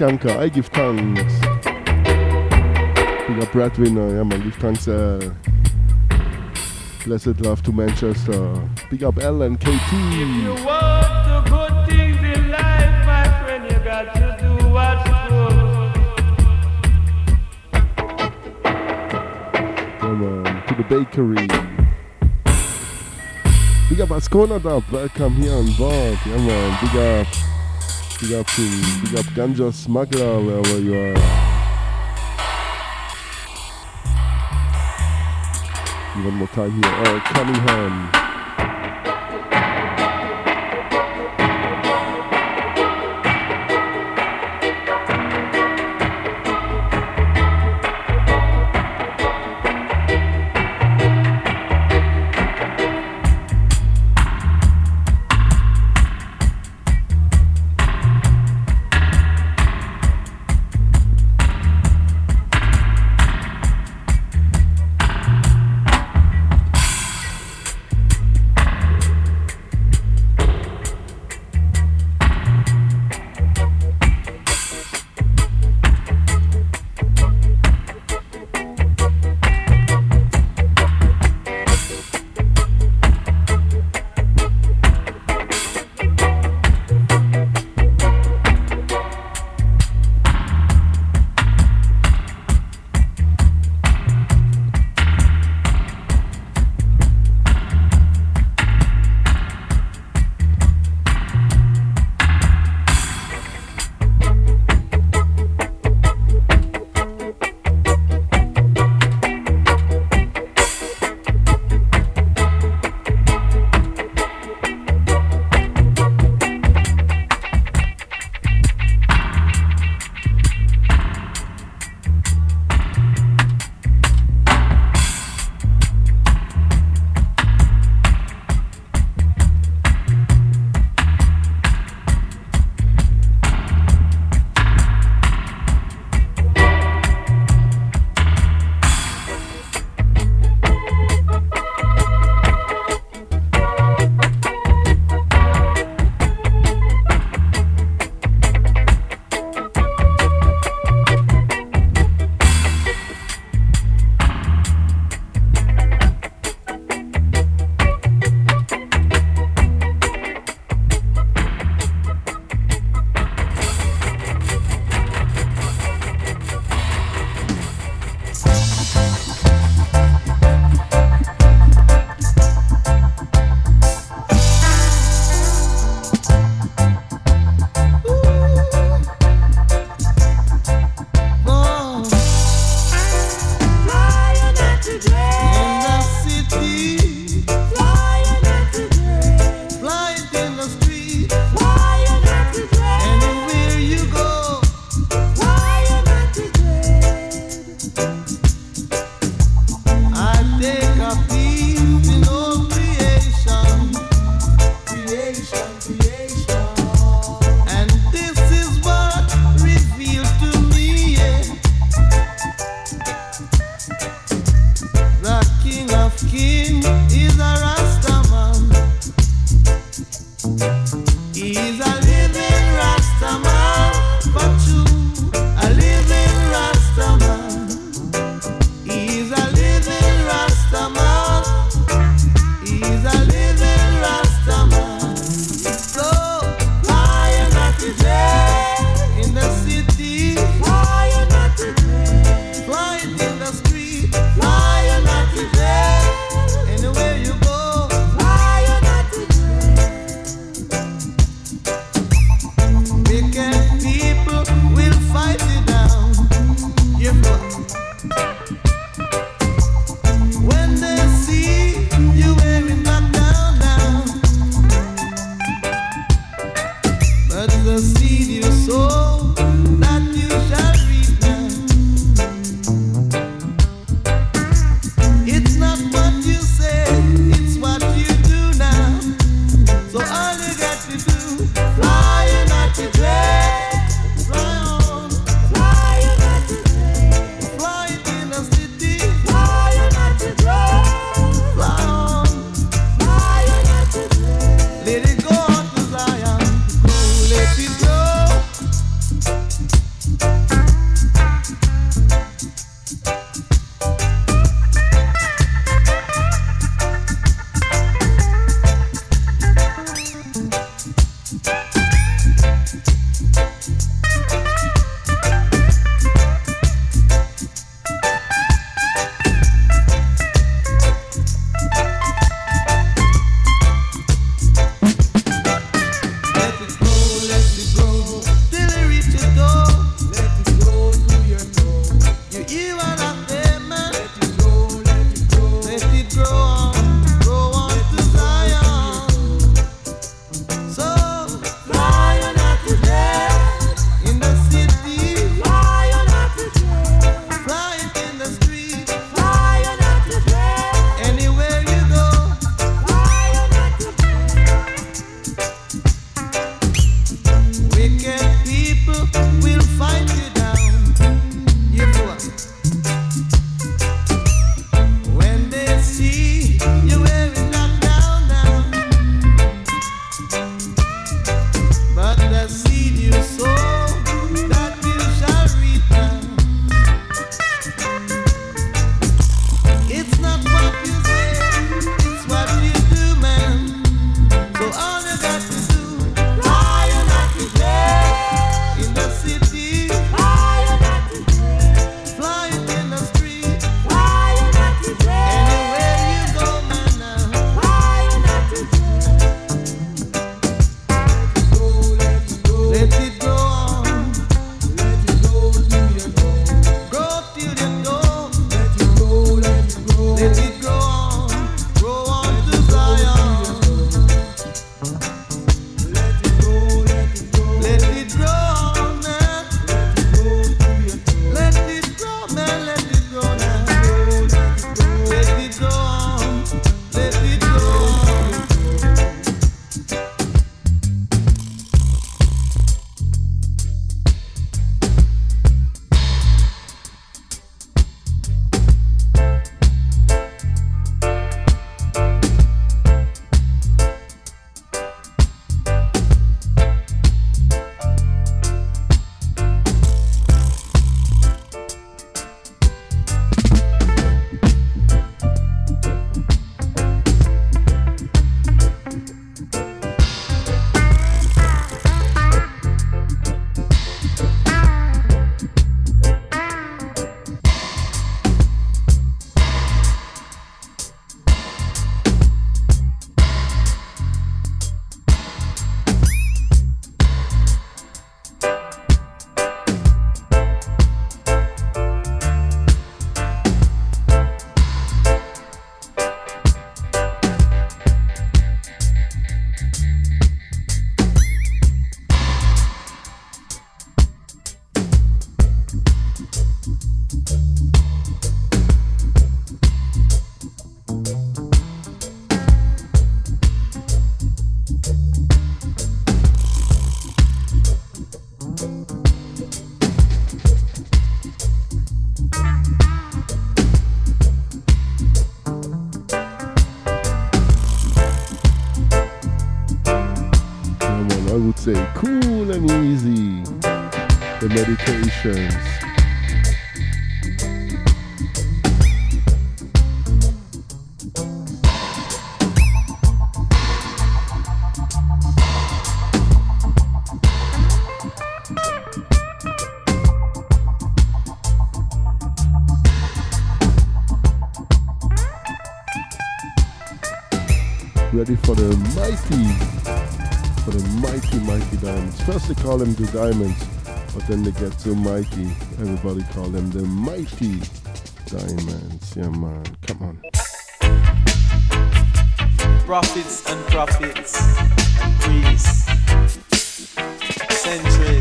man, big up Skanka, I give thanks. Big up Breadwinner, yeah man, give thanks. Uh, blessed love to Manchester. Big up L and KT. want the good things in life, my friend, you got to do what's good. Yeah man, to the bakery. Big up Ascona Dub, welcome here on board. Yeah man, big up. Big up to, big up Ganja Smuggler, wherever you are. One more time here, Earl Cunningham. Them him the Diamonds, but then they get so mighty, everybody call them the Mighty Diamonds. Yeah, man, come on. Prophets and prophets, priests, centuries.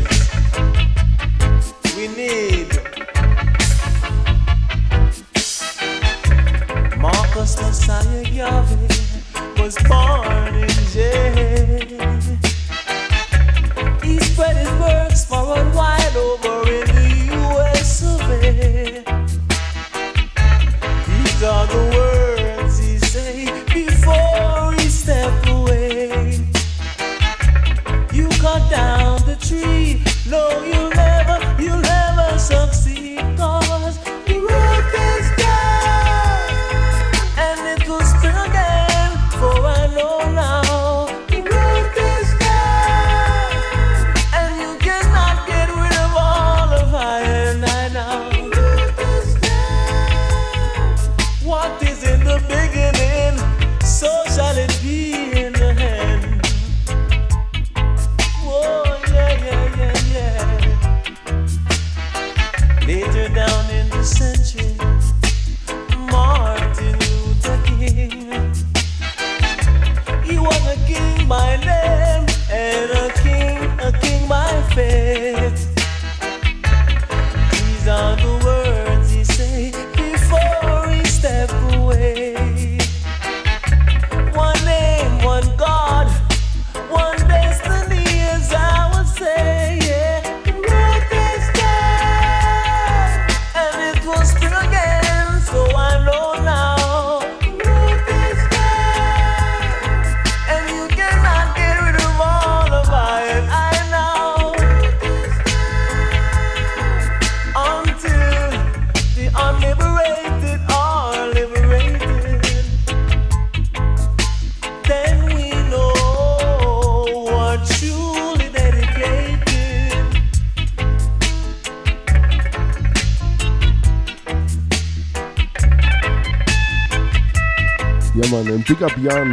yan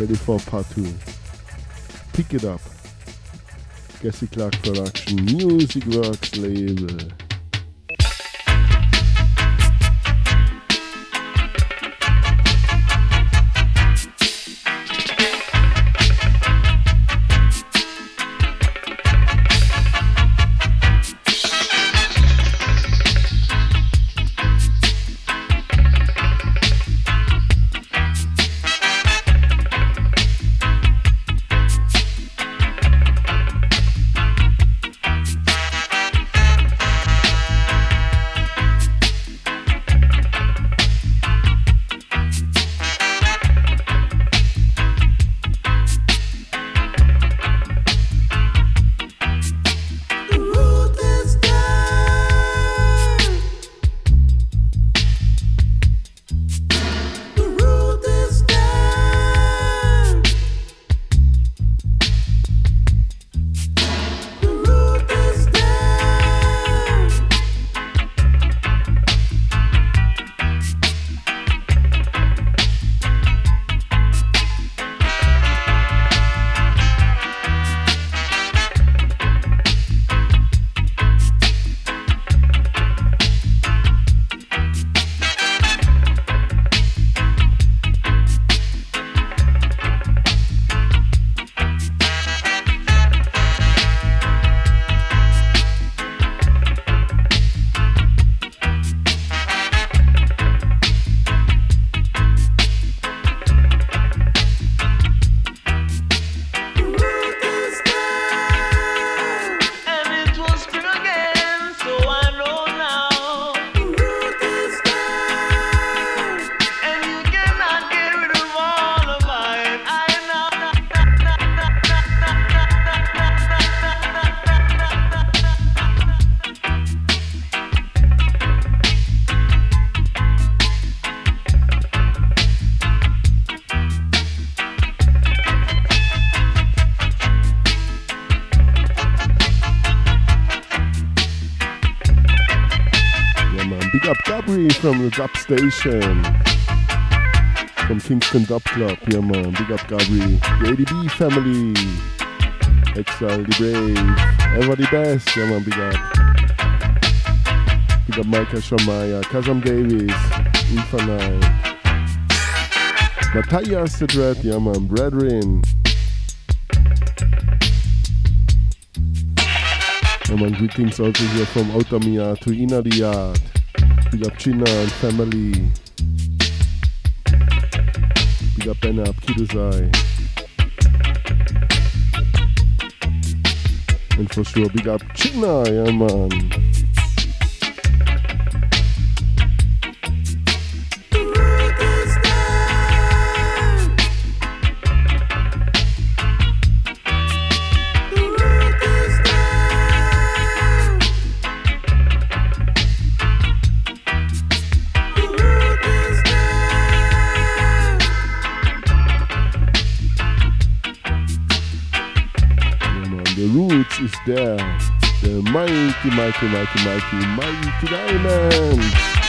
ready for part 2. Pick it up. Jesse Clark Production, Music Works Label. Gabri from the Dub Station. From Kingston Dub Club. Yeah, man. Big up Gabri. The ADB family. Exile the Brave. Ever the best. Yeah, man. Big up. Big up Michael Shamaya. Kazam Davis. Infanite. Matthias the Dread. Yeah, man. Brethren. Yeah, man. Greetings also here from Otamia to Ina the Yard. Big up China and family. Big up Ben up Kiduzai. And for sure, big up China, yeah man. Mighty, Mikey, Mikey, Mikey, mighty diamonds.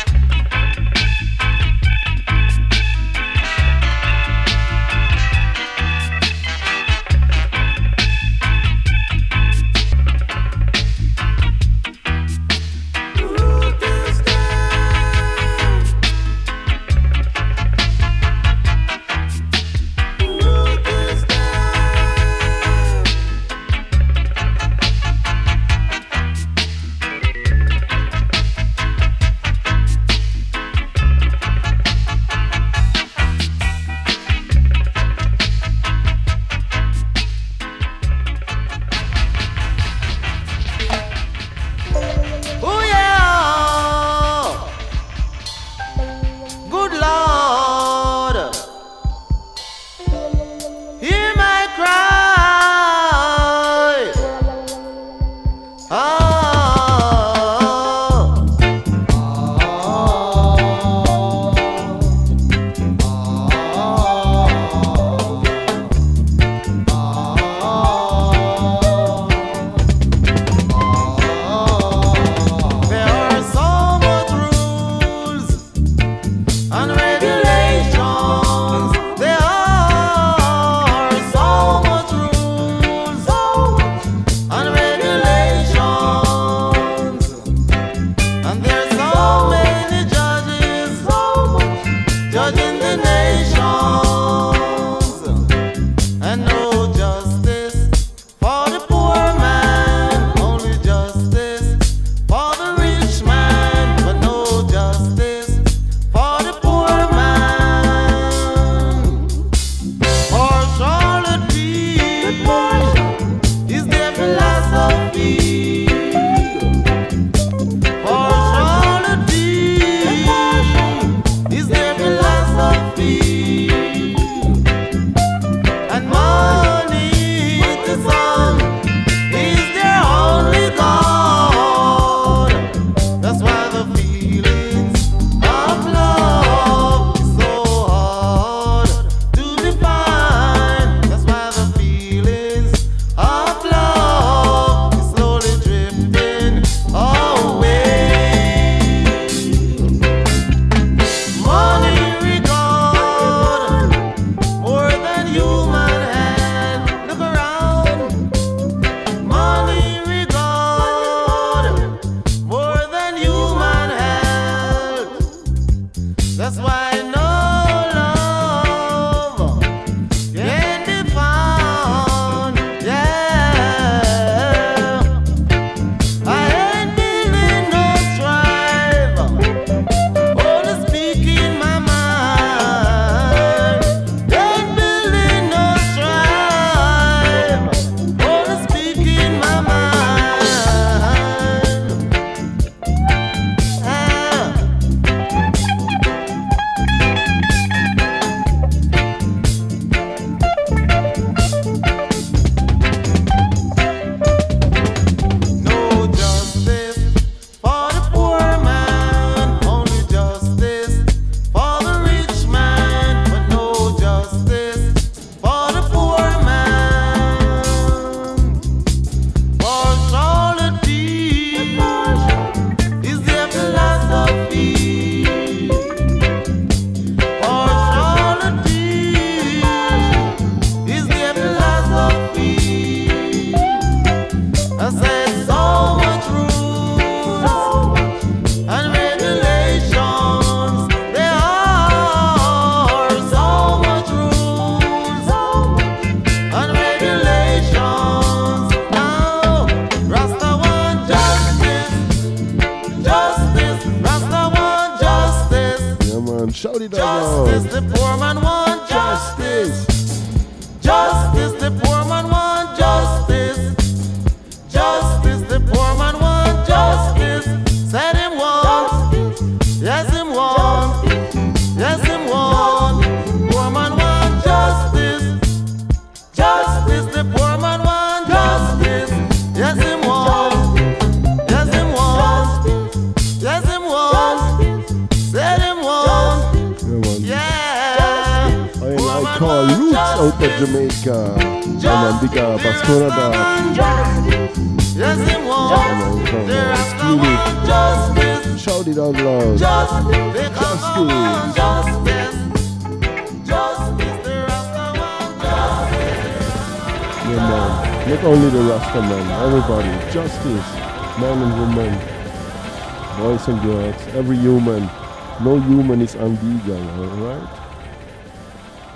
No human is unbeatable, alright?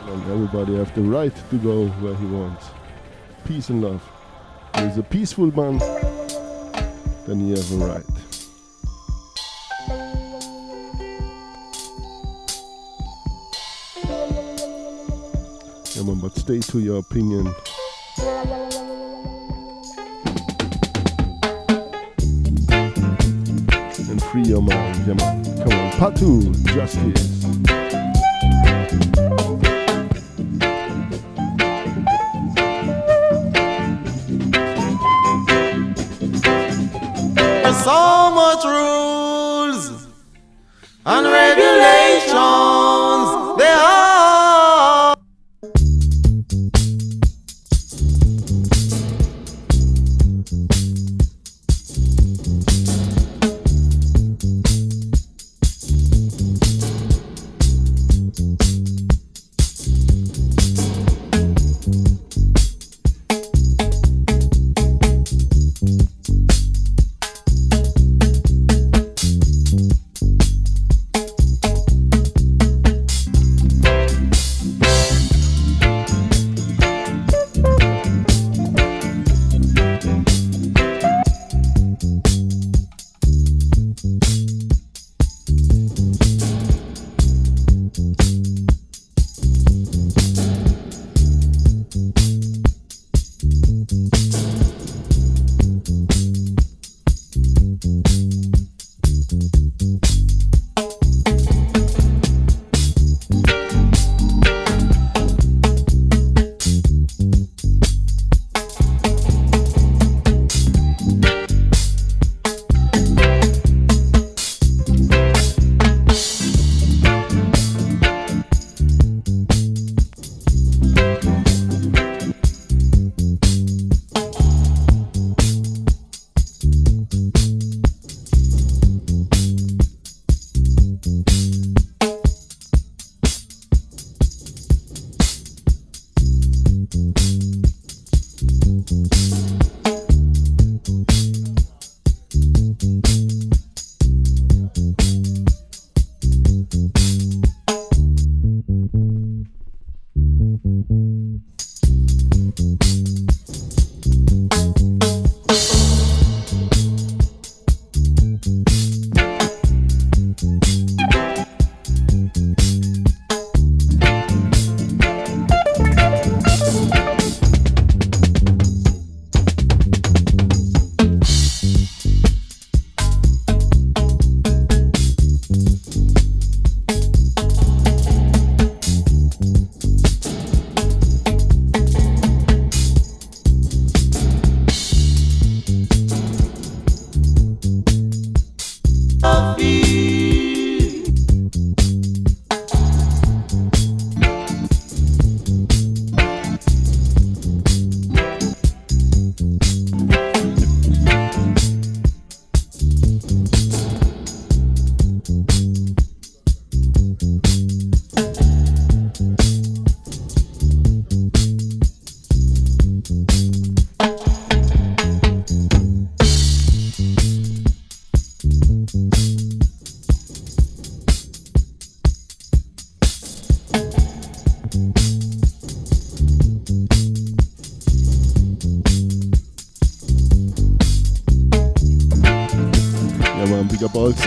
And everybody have the right to go where he wants. Peace and love. If he's a peaceful man, then he has a right. Yeah man, but stay to your opinion. part two, Justice.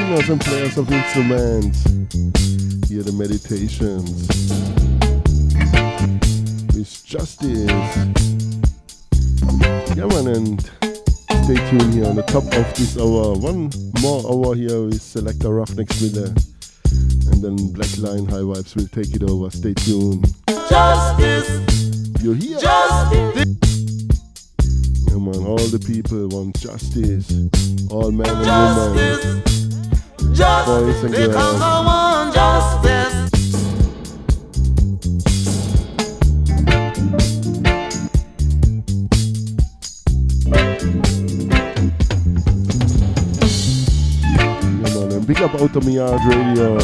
singers and players of instruments. Hear the meditations It's Justice. Yeah, man, and stay tuned here on the top of this hour. One more hour here with Selector Ruffneck-Smille. And then Black Lion High Vibes will take it over. Stay tuned. Justice! You're here! Justice! Come on, all the people want justice. All men and justice. women. Just because I want justice. Big up Outta Mi Yard Radio.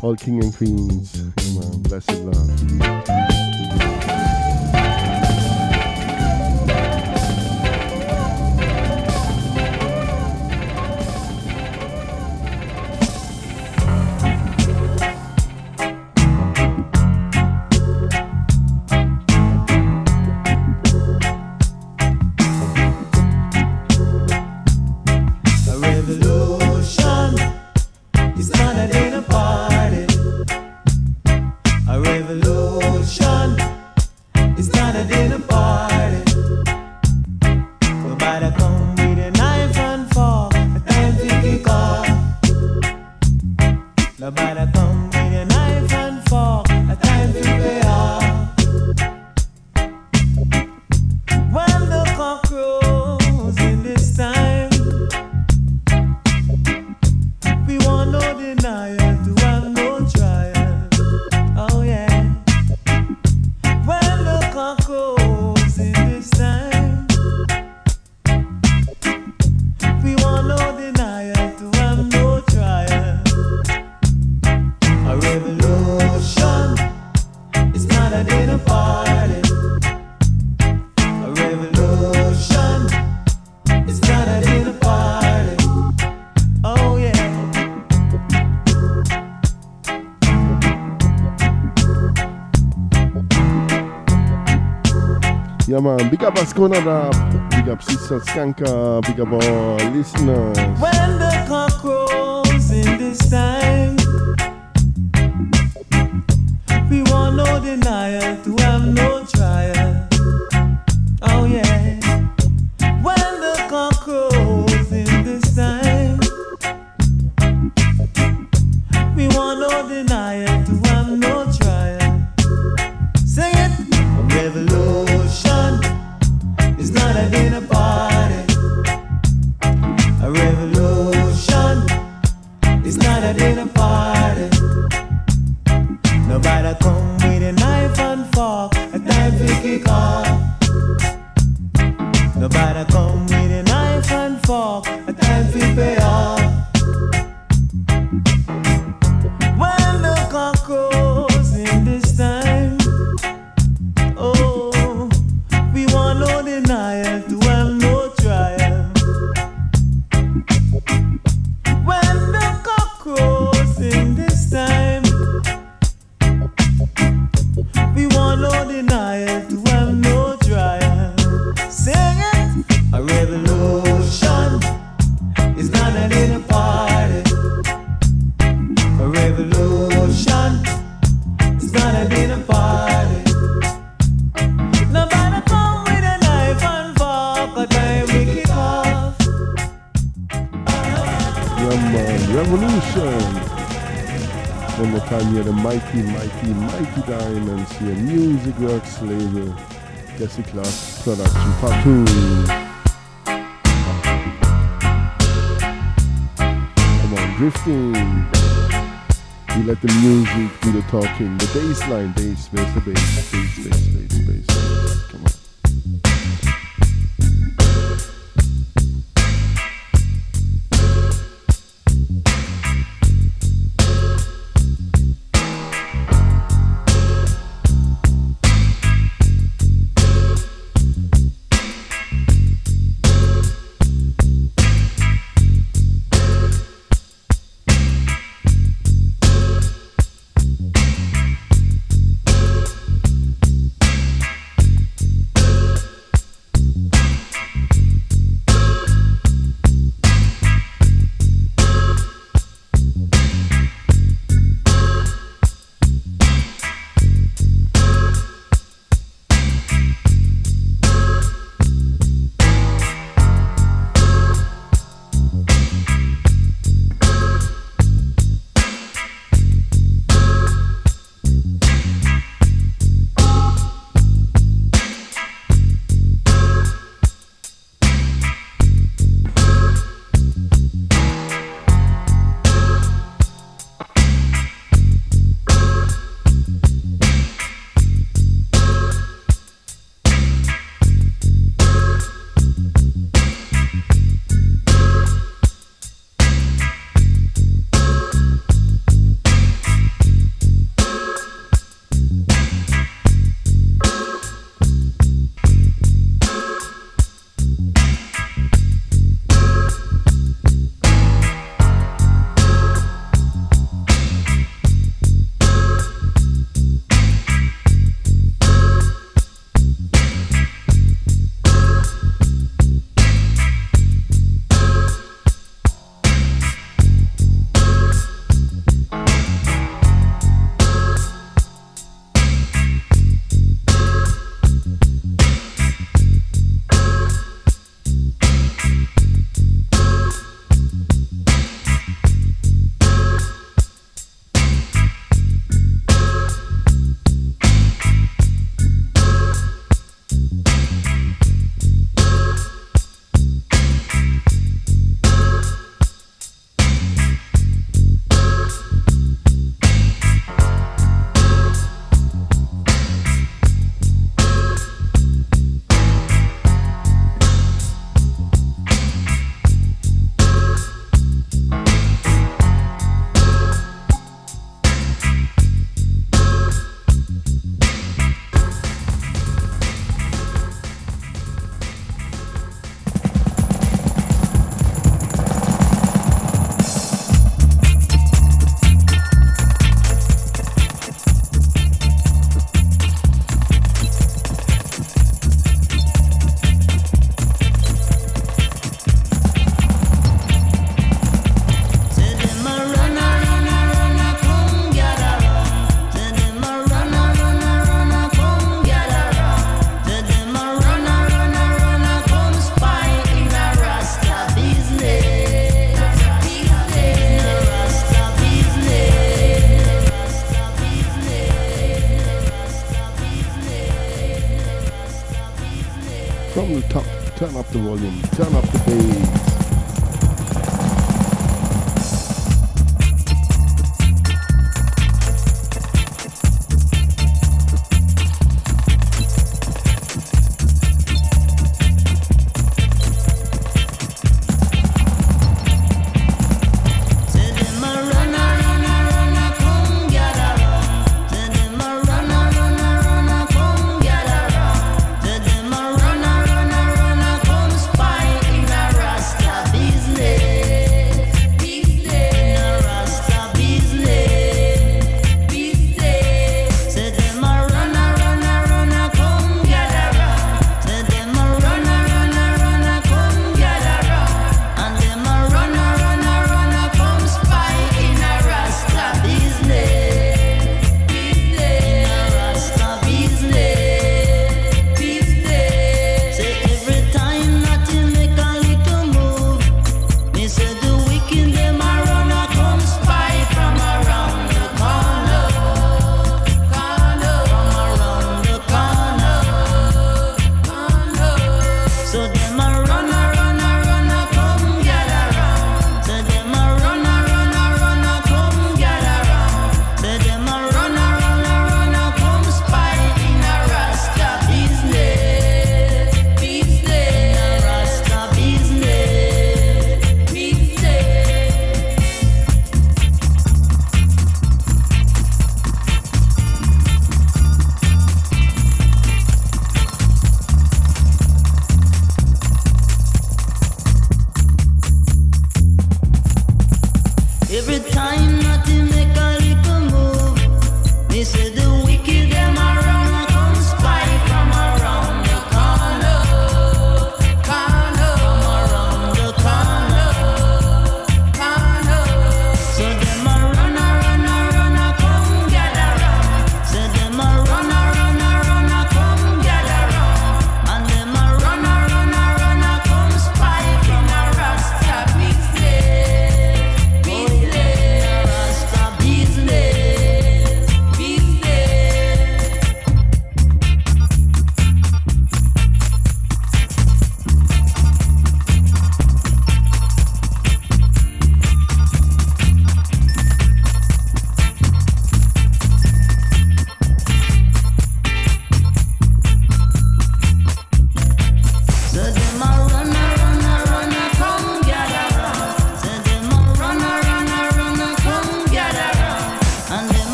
All king and queens. Come on, blessed love. Yeah, man. Big up Ascona Rap. Big up Sister Skanka. Big up all listeners. here Music Works label, Gussie Clarke Production Part 2. Come on, drifting. We let the music do the talking, the bass line, bass, bass, bass, bass, bass.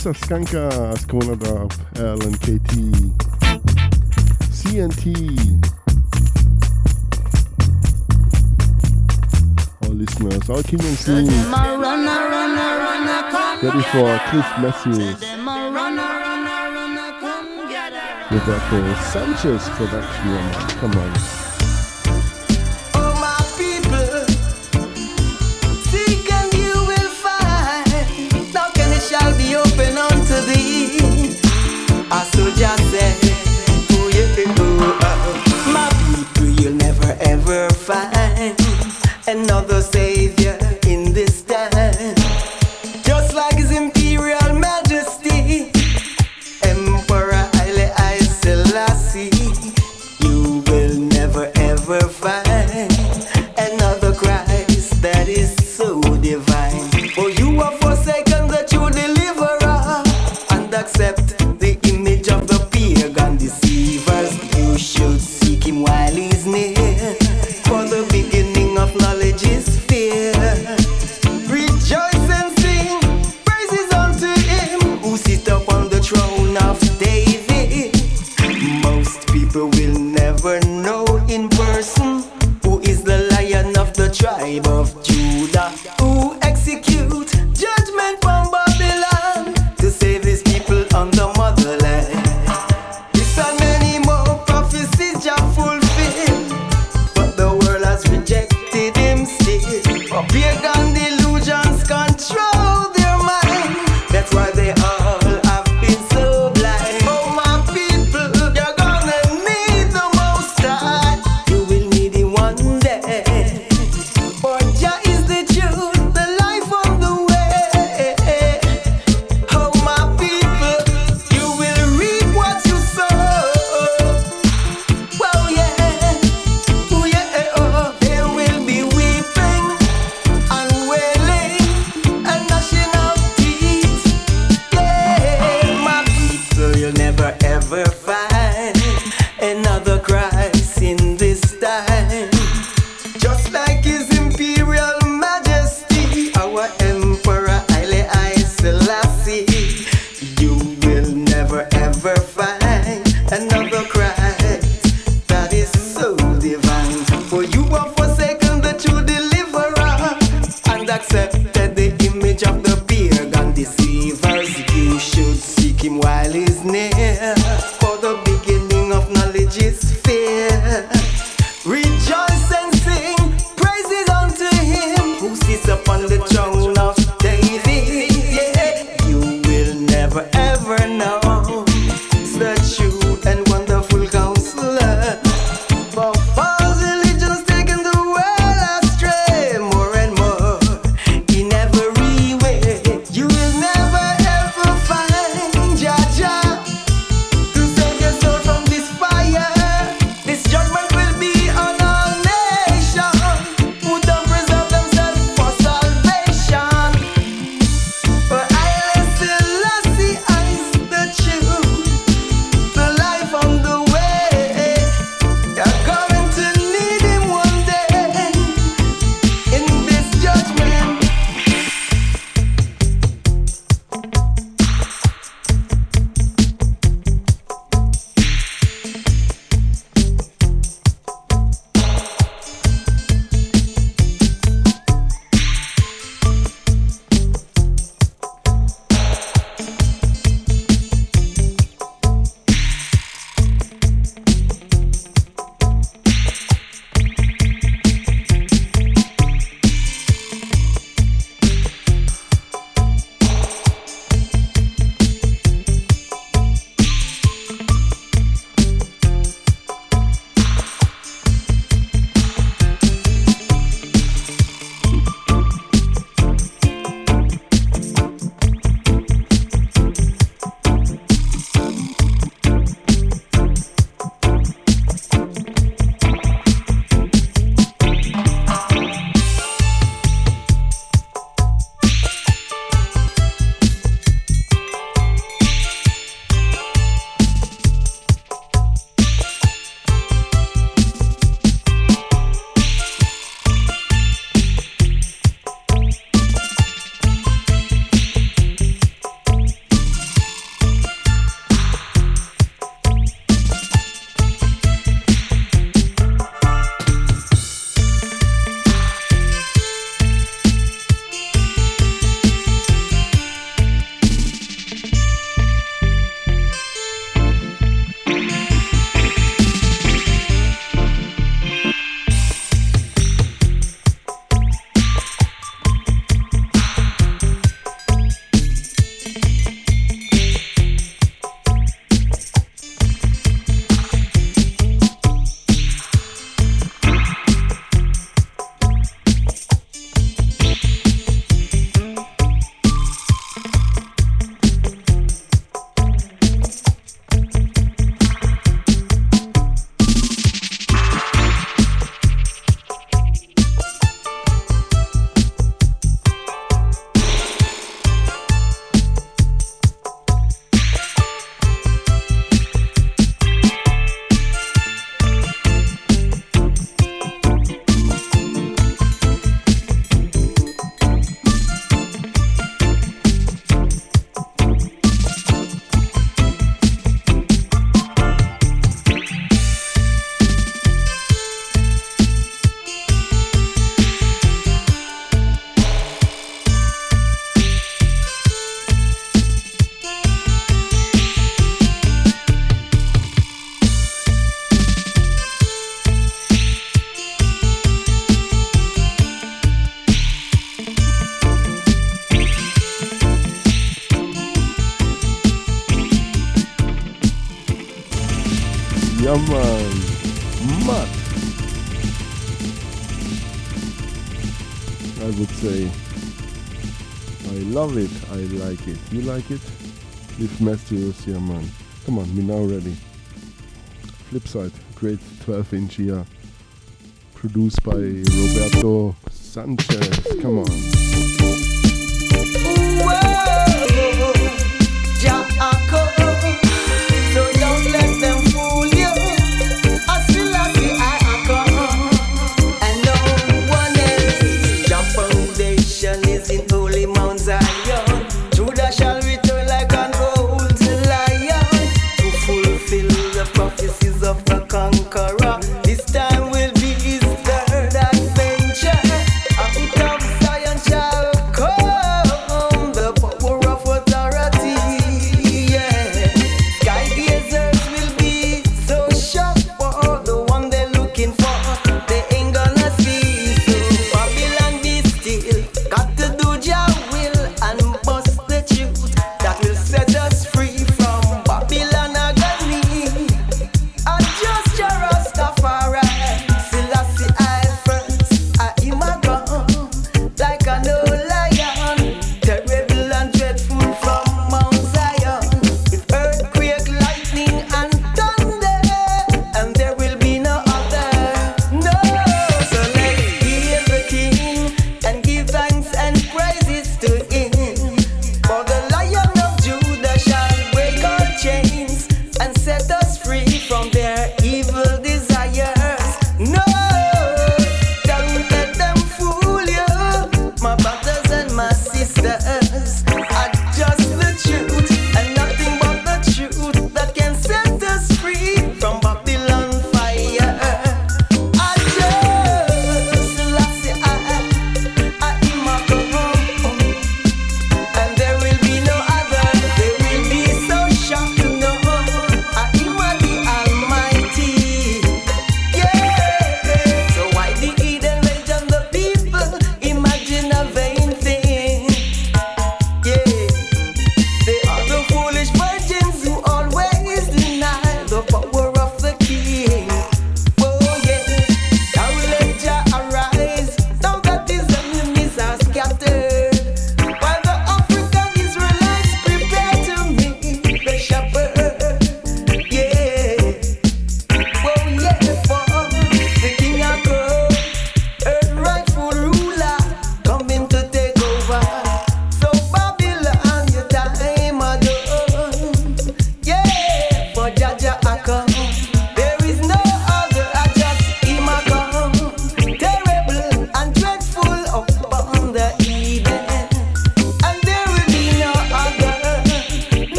Mr. Skanka, Skona Drop, L and KT, CNT. All listeners, all Kenyan scene. Ready for Cliff Matthews. the Sanchez production. Come on. like it. You like it? It's messages here, man. Come on, we now ready. Flip side, great 12 inch here. Produced by Roberto Sanchez. Come on. Whoa,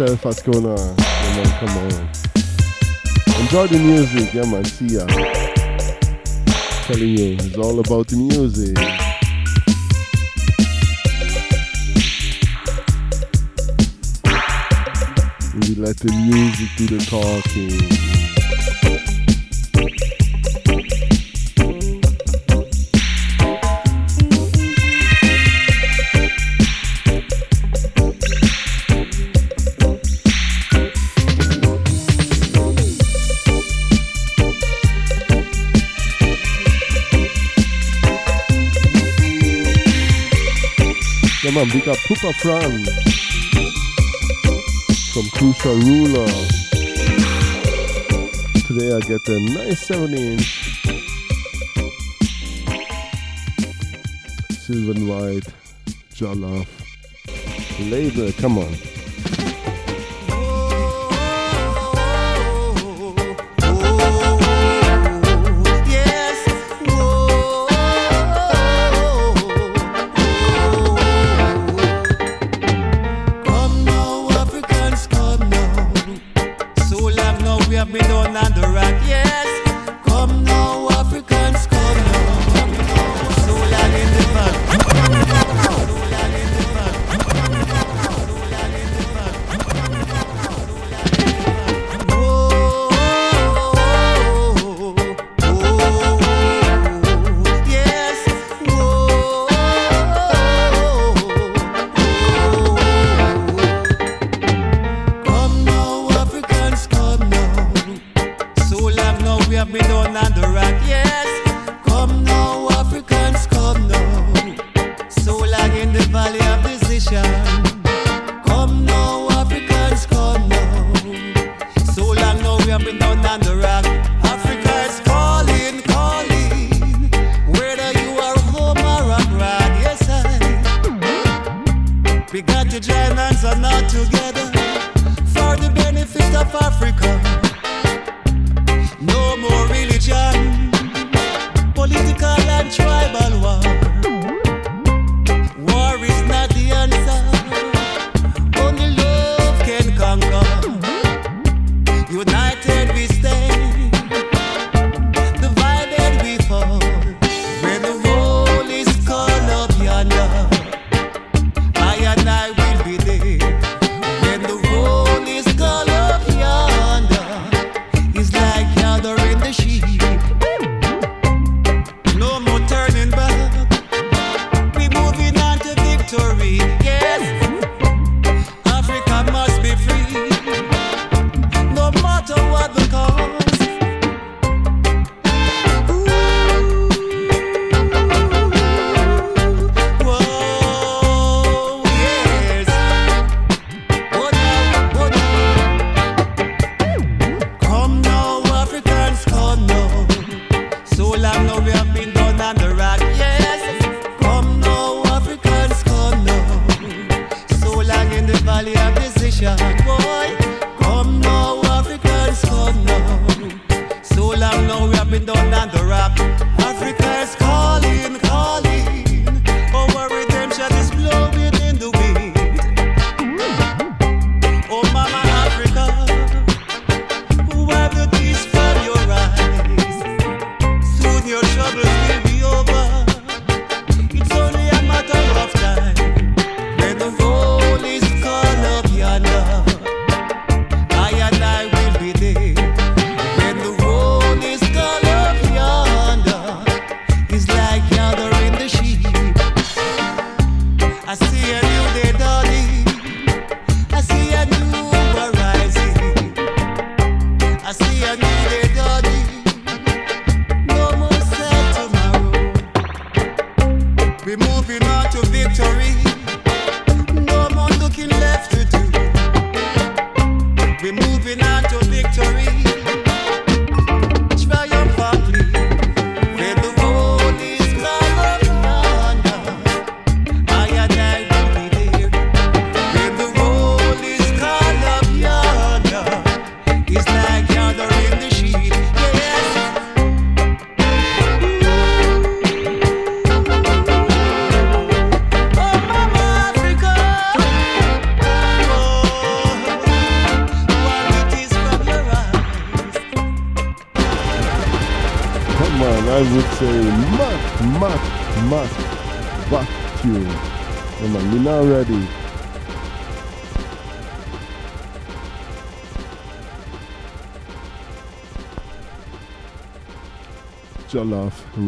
yourself what's going on. Yeah, man, come on. Enjoy the music, yeah man, see ya. Telling you, it's all about the music. We let the music do the talking. big up Pupa Fran from Crucial Ruler. Today I get a nice 7 inch Sylvan White Jalaf label. Come on.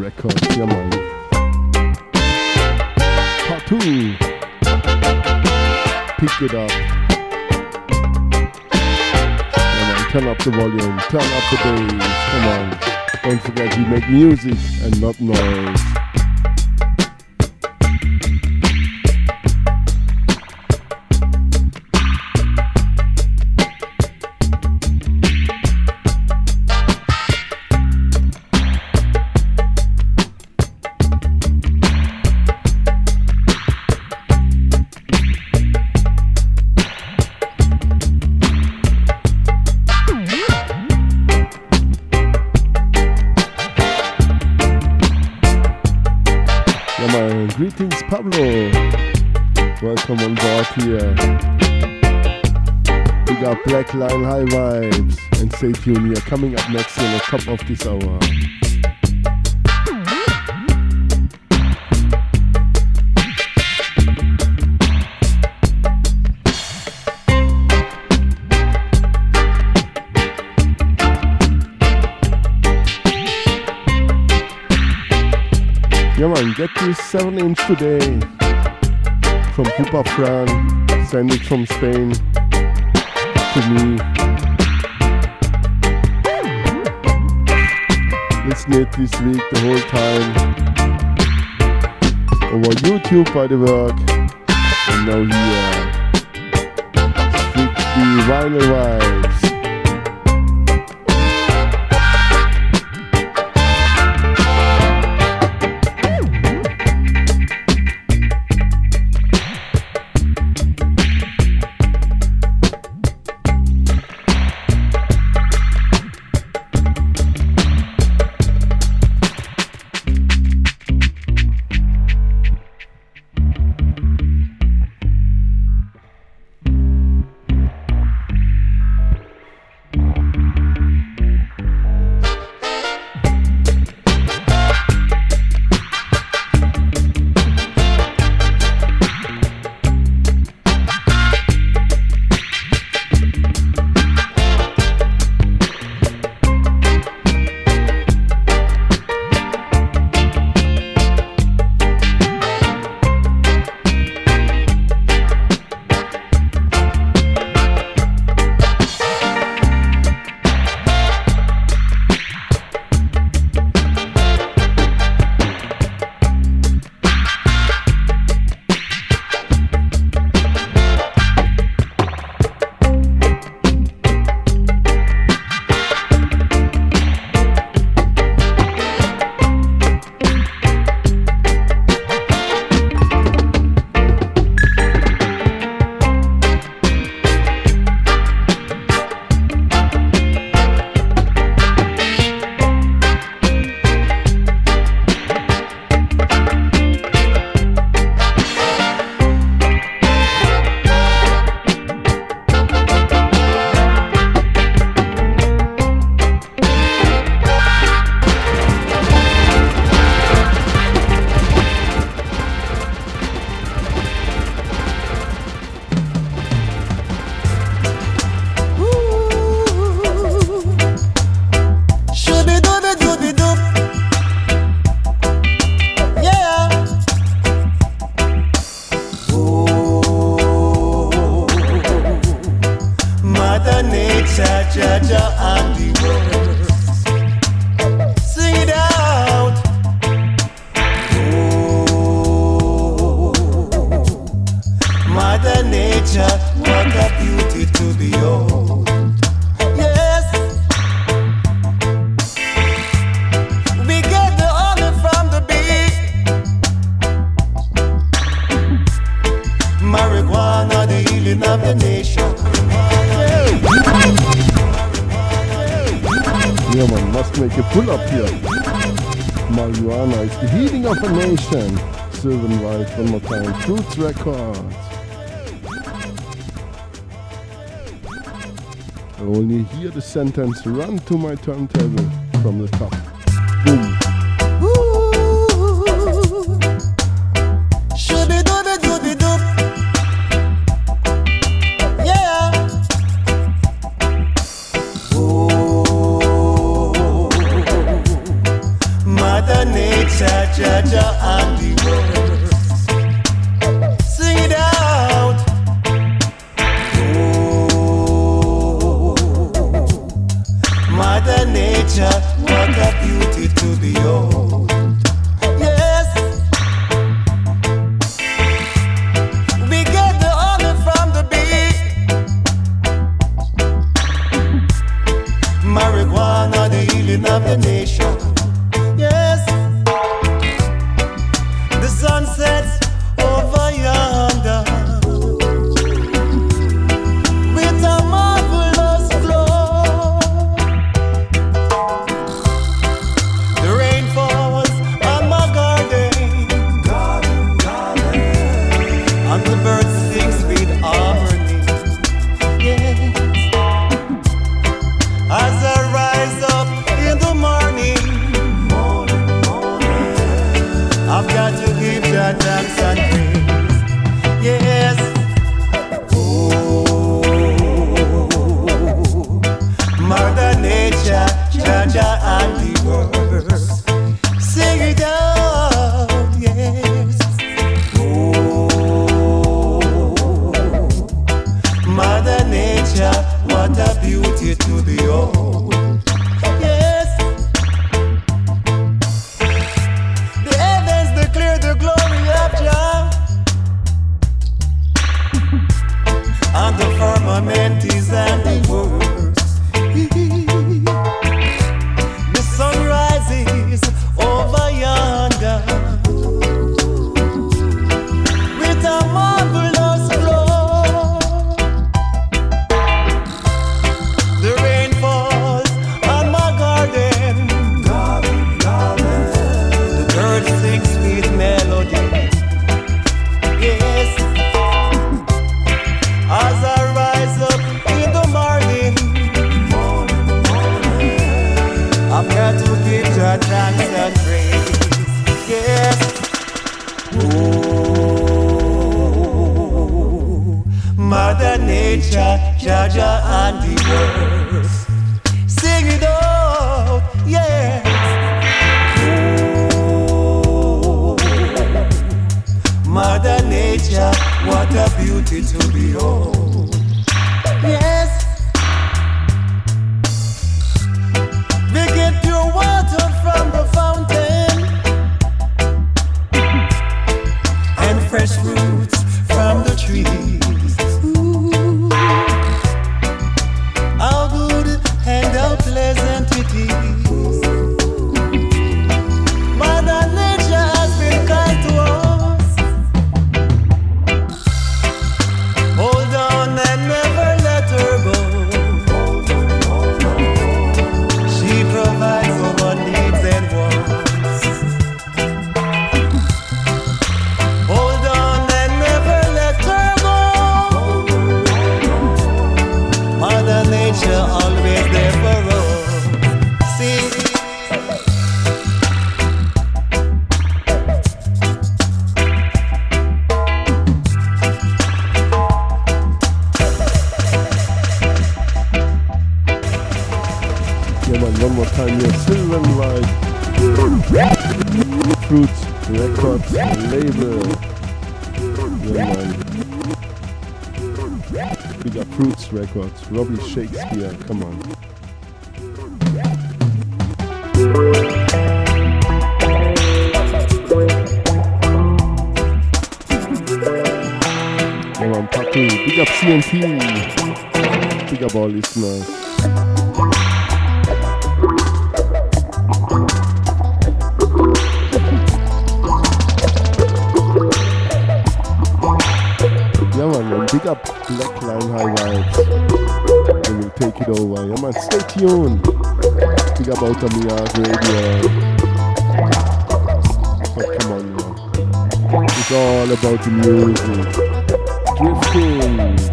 Records, yeah man. Tattoo. Pick it up. Yeah man, turn up the volume, turn up the bass, come on. Don't forget we make music and not noise. Top of this hour. Yeah man, get this 7 inch today from Cooper Fran. Send it from Spain to me. Listen it this week the whole time. Over YouTube by the work. And now here. Uh, strictly vinyl vibes. Time. Records. Only hear the sentence run to my turntable from the top. yeah, man. Stay tuned. About uh, Radio. But come on, man. It's all about the music. Drifting.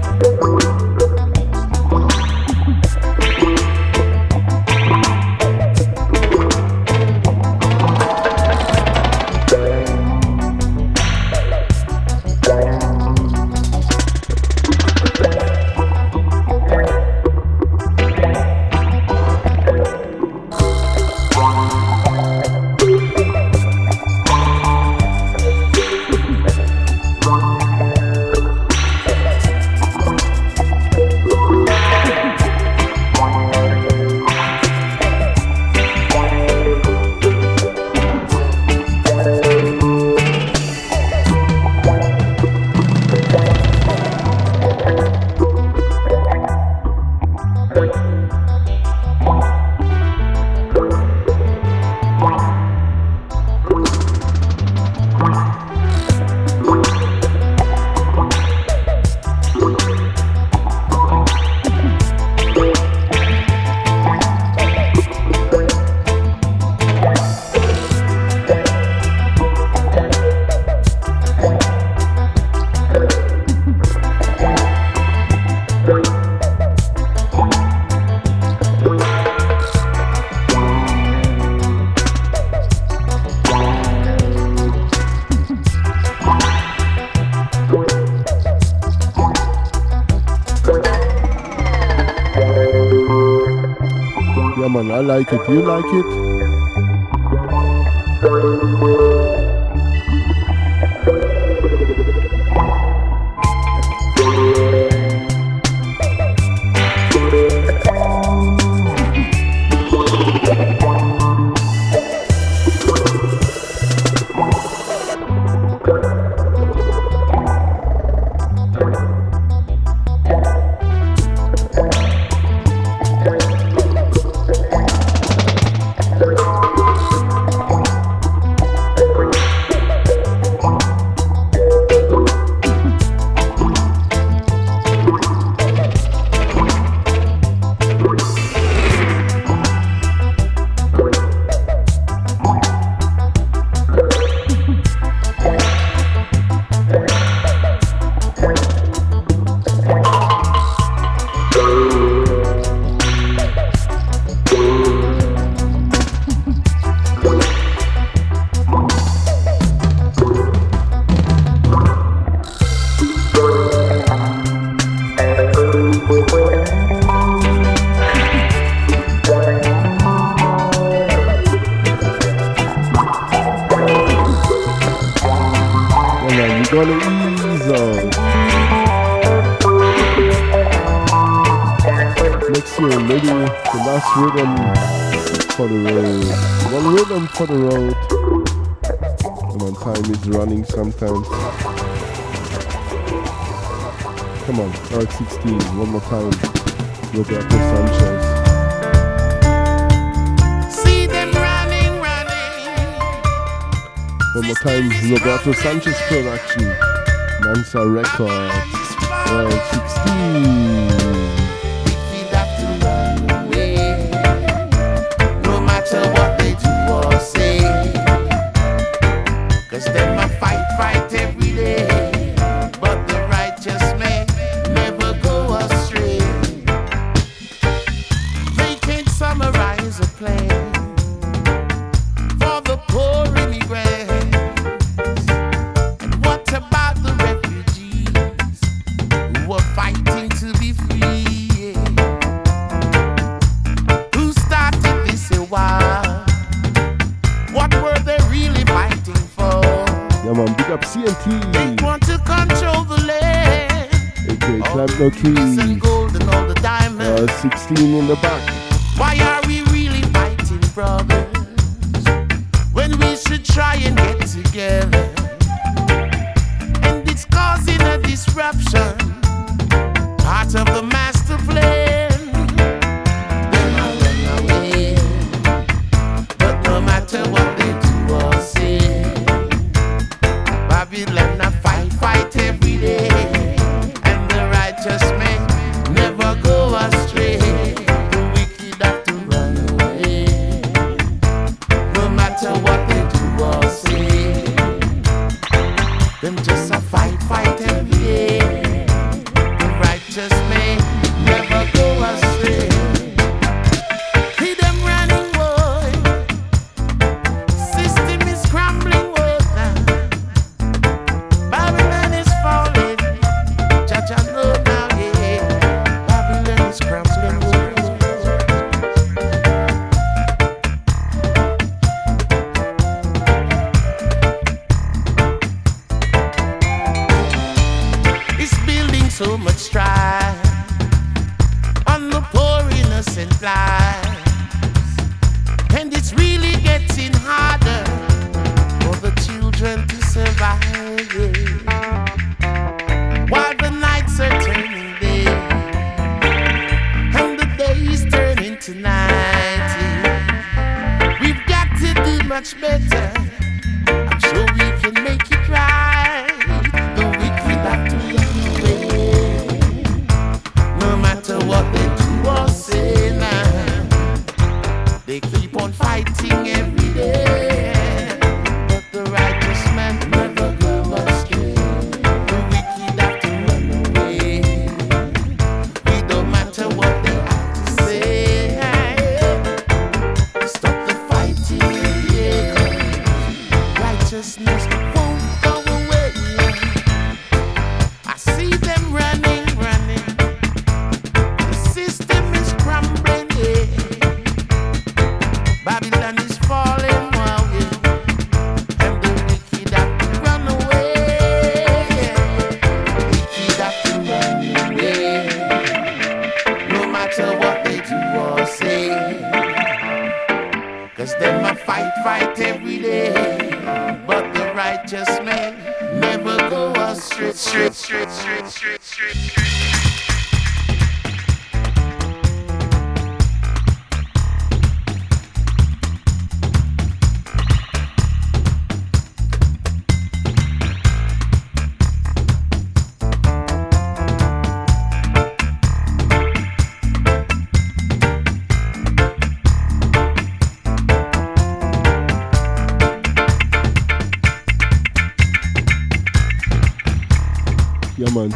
You like it? Trees. gold and all the diamonds. Uh, Earl 16 in the back.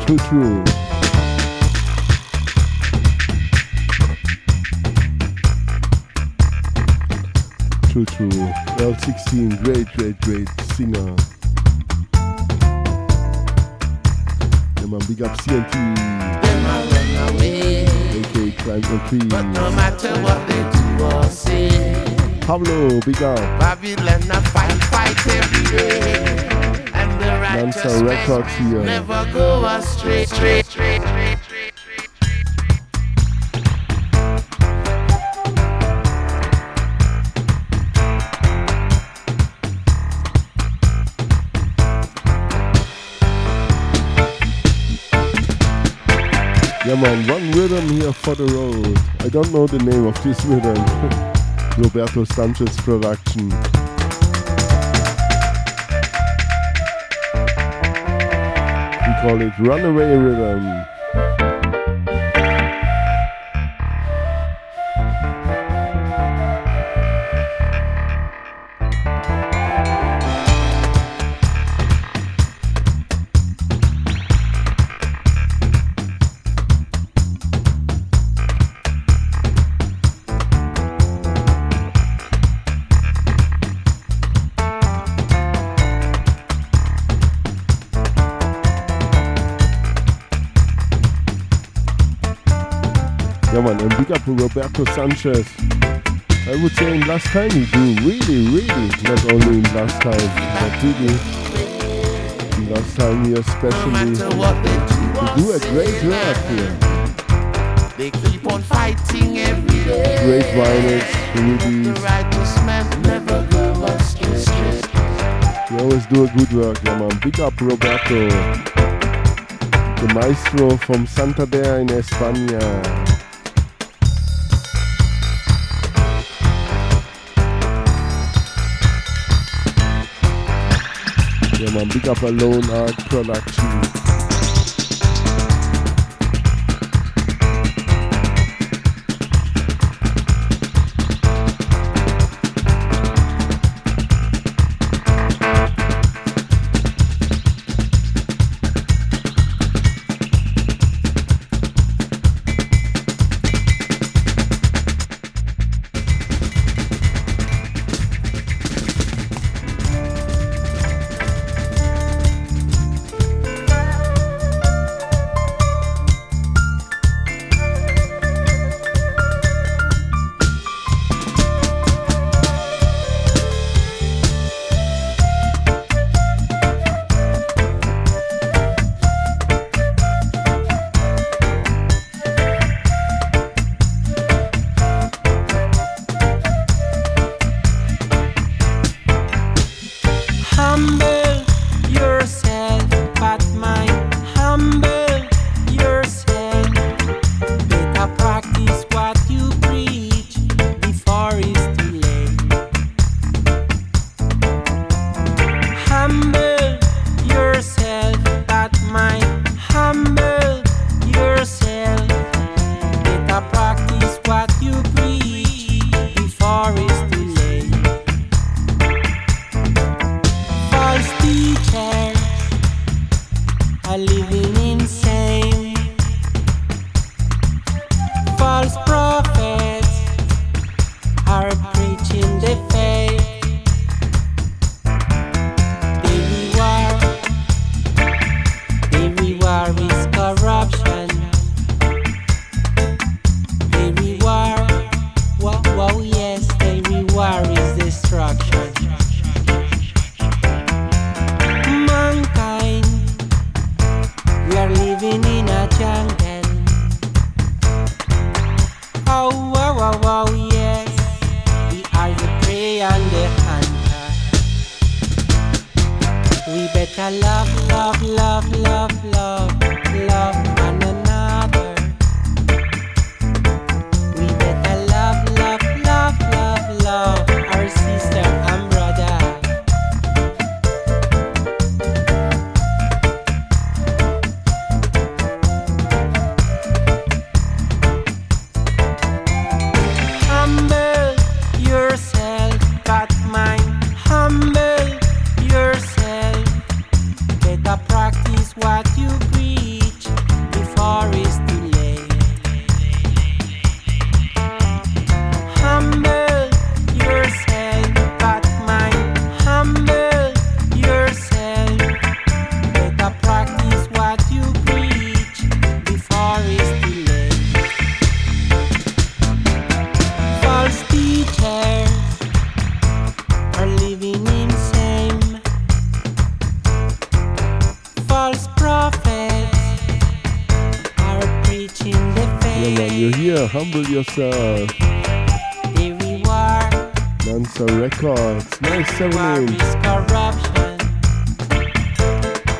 Yeah, man, true, true. True, true. Earl 16, great, great, great singer. Yeah, man, big up CNT, Them a run away. aka the Tree. But no matter what they do or say, Pablo, big up. Babylon Records here. never go astray, straight, straight, straight, straight. Yeah, man, one rhythm here for the road. I don't know the name of this rhythm. Roberto Sanchez production. Call it Runaway Rhythm. Up to Roberto Sanchez. I would say in last time he do really, really, not only in last time, but really in last time he No especially what do or he do a great work here. They keep on fighting every day. Great vinyls, The release. righteous man never go. He always do a good work, yeah man. Big up Roberto. The maestro from Santa Santander in España. Man, big up A Lone Ark Production. yourself. There we were. Nansa Records, 970.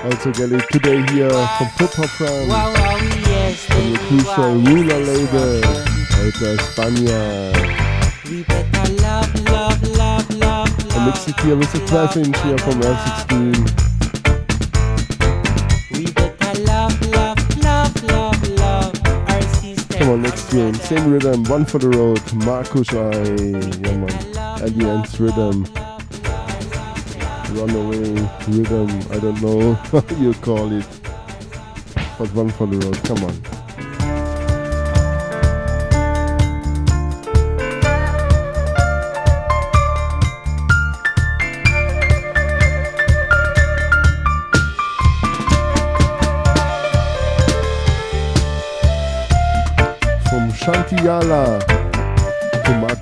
Also get it today here from Purple France. Wow, yes, the crucial ruler label out of España. We better love, love, love, love, love. I it here with a 12 inch here from Earl 16. Same rhythm, one for the road. Marcus I. Yeah, man. Alliance rhythm. Runaway rhythm. I don't know how you call it. But one for the road. Come on.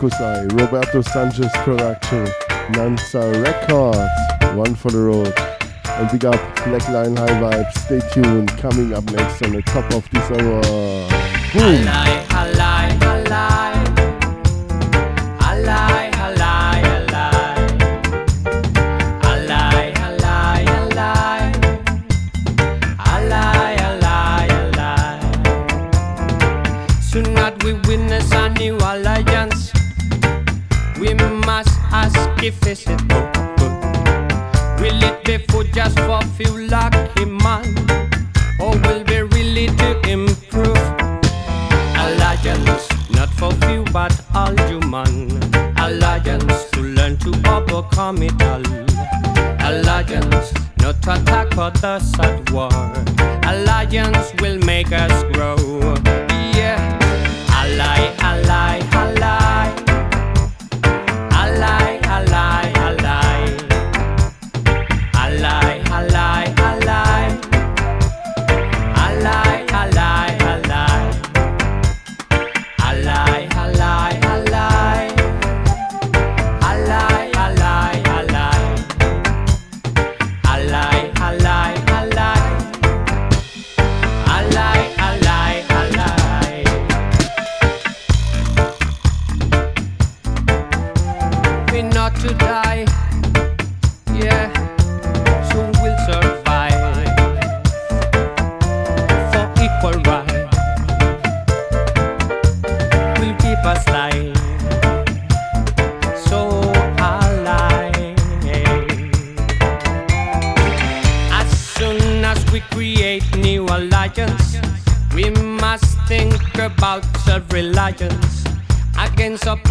To Marcus I, Roberto Sanchez production, Nansa Records, one for the road. And big up Black Line High Vibes. Stay tuned. Coming up next on the top of this hour. Boom! Not to die, yeah, so we'll survive for equal right. Will keep us alive, so alive. As soon as we create new we must think about self-reliance. Against oppressor,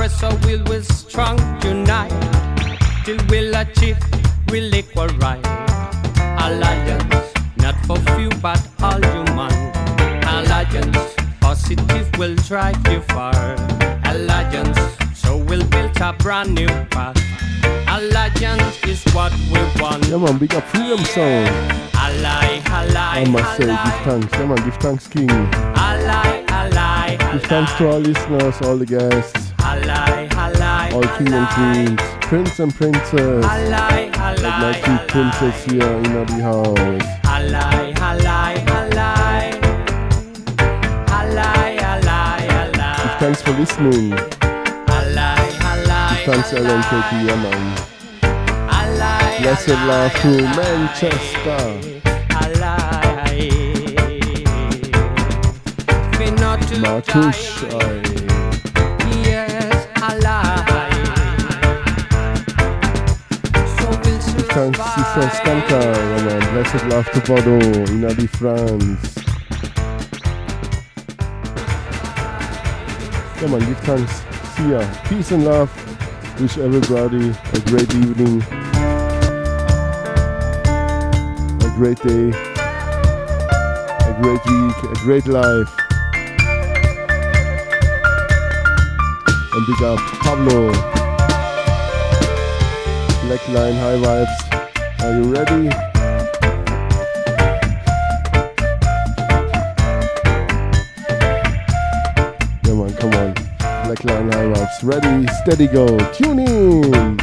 man, big up Freedom Sound. Ally, ally, I must say, give thanks. Yeah, man, give thanks, King. ally, ally, Give thanks to our listeners, all the guests, ally, ally, all king and queens, prince and princess. ally, Like my two princess here in the house. ally, ally, ally, ally, ally, ally, Thanks for listening. ally, ally, Thanks, LNKT, yeah, man. Blessed love to Manchester. Martush, Yes, Thanks, Sister survive. Skanka, man. Blessed love to Bordeaux, Inadi France. Yeah, man, give thanks. See ya. Peace and love. Wish everybody a great evening, great day, a great week, a great life. And big up Pablo. Black Line High Vibes. Are you ready? Come on. Black Line High Vibes. Ready, steady, go. Tune in.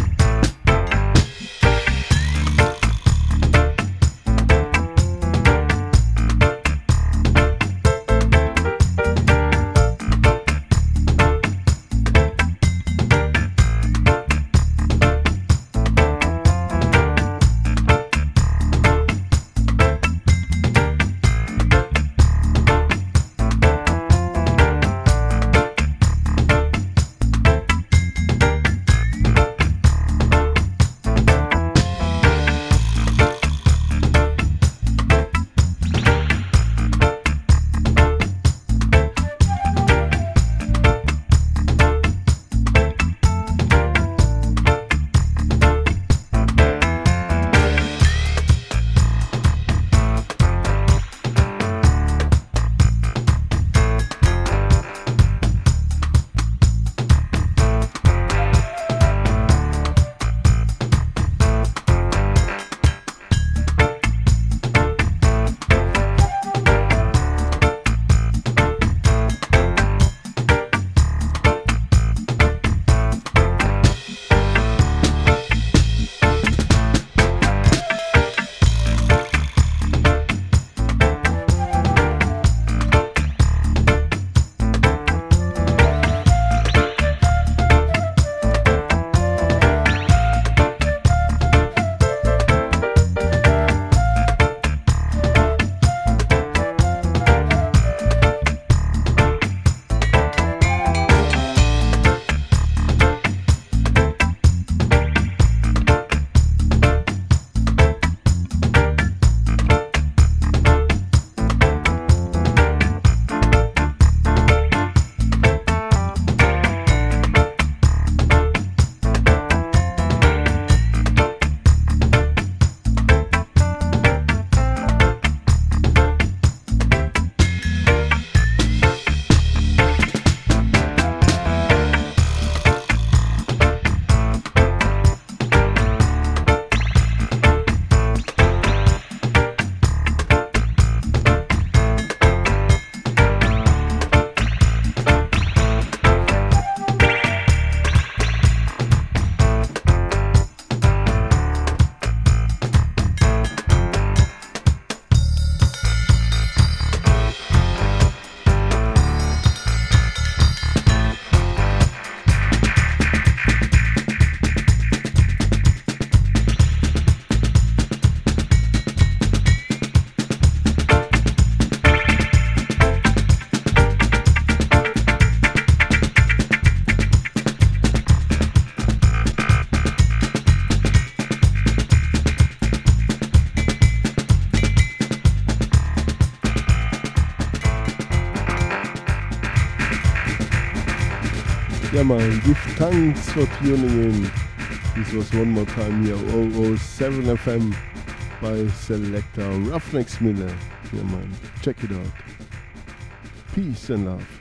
Yeah, man, give thanks for tuning in. This was one more time here, 007 FM by Selector Ruffneck-Smille. Yeah, man, check it out. Peace and love.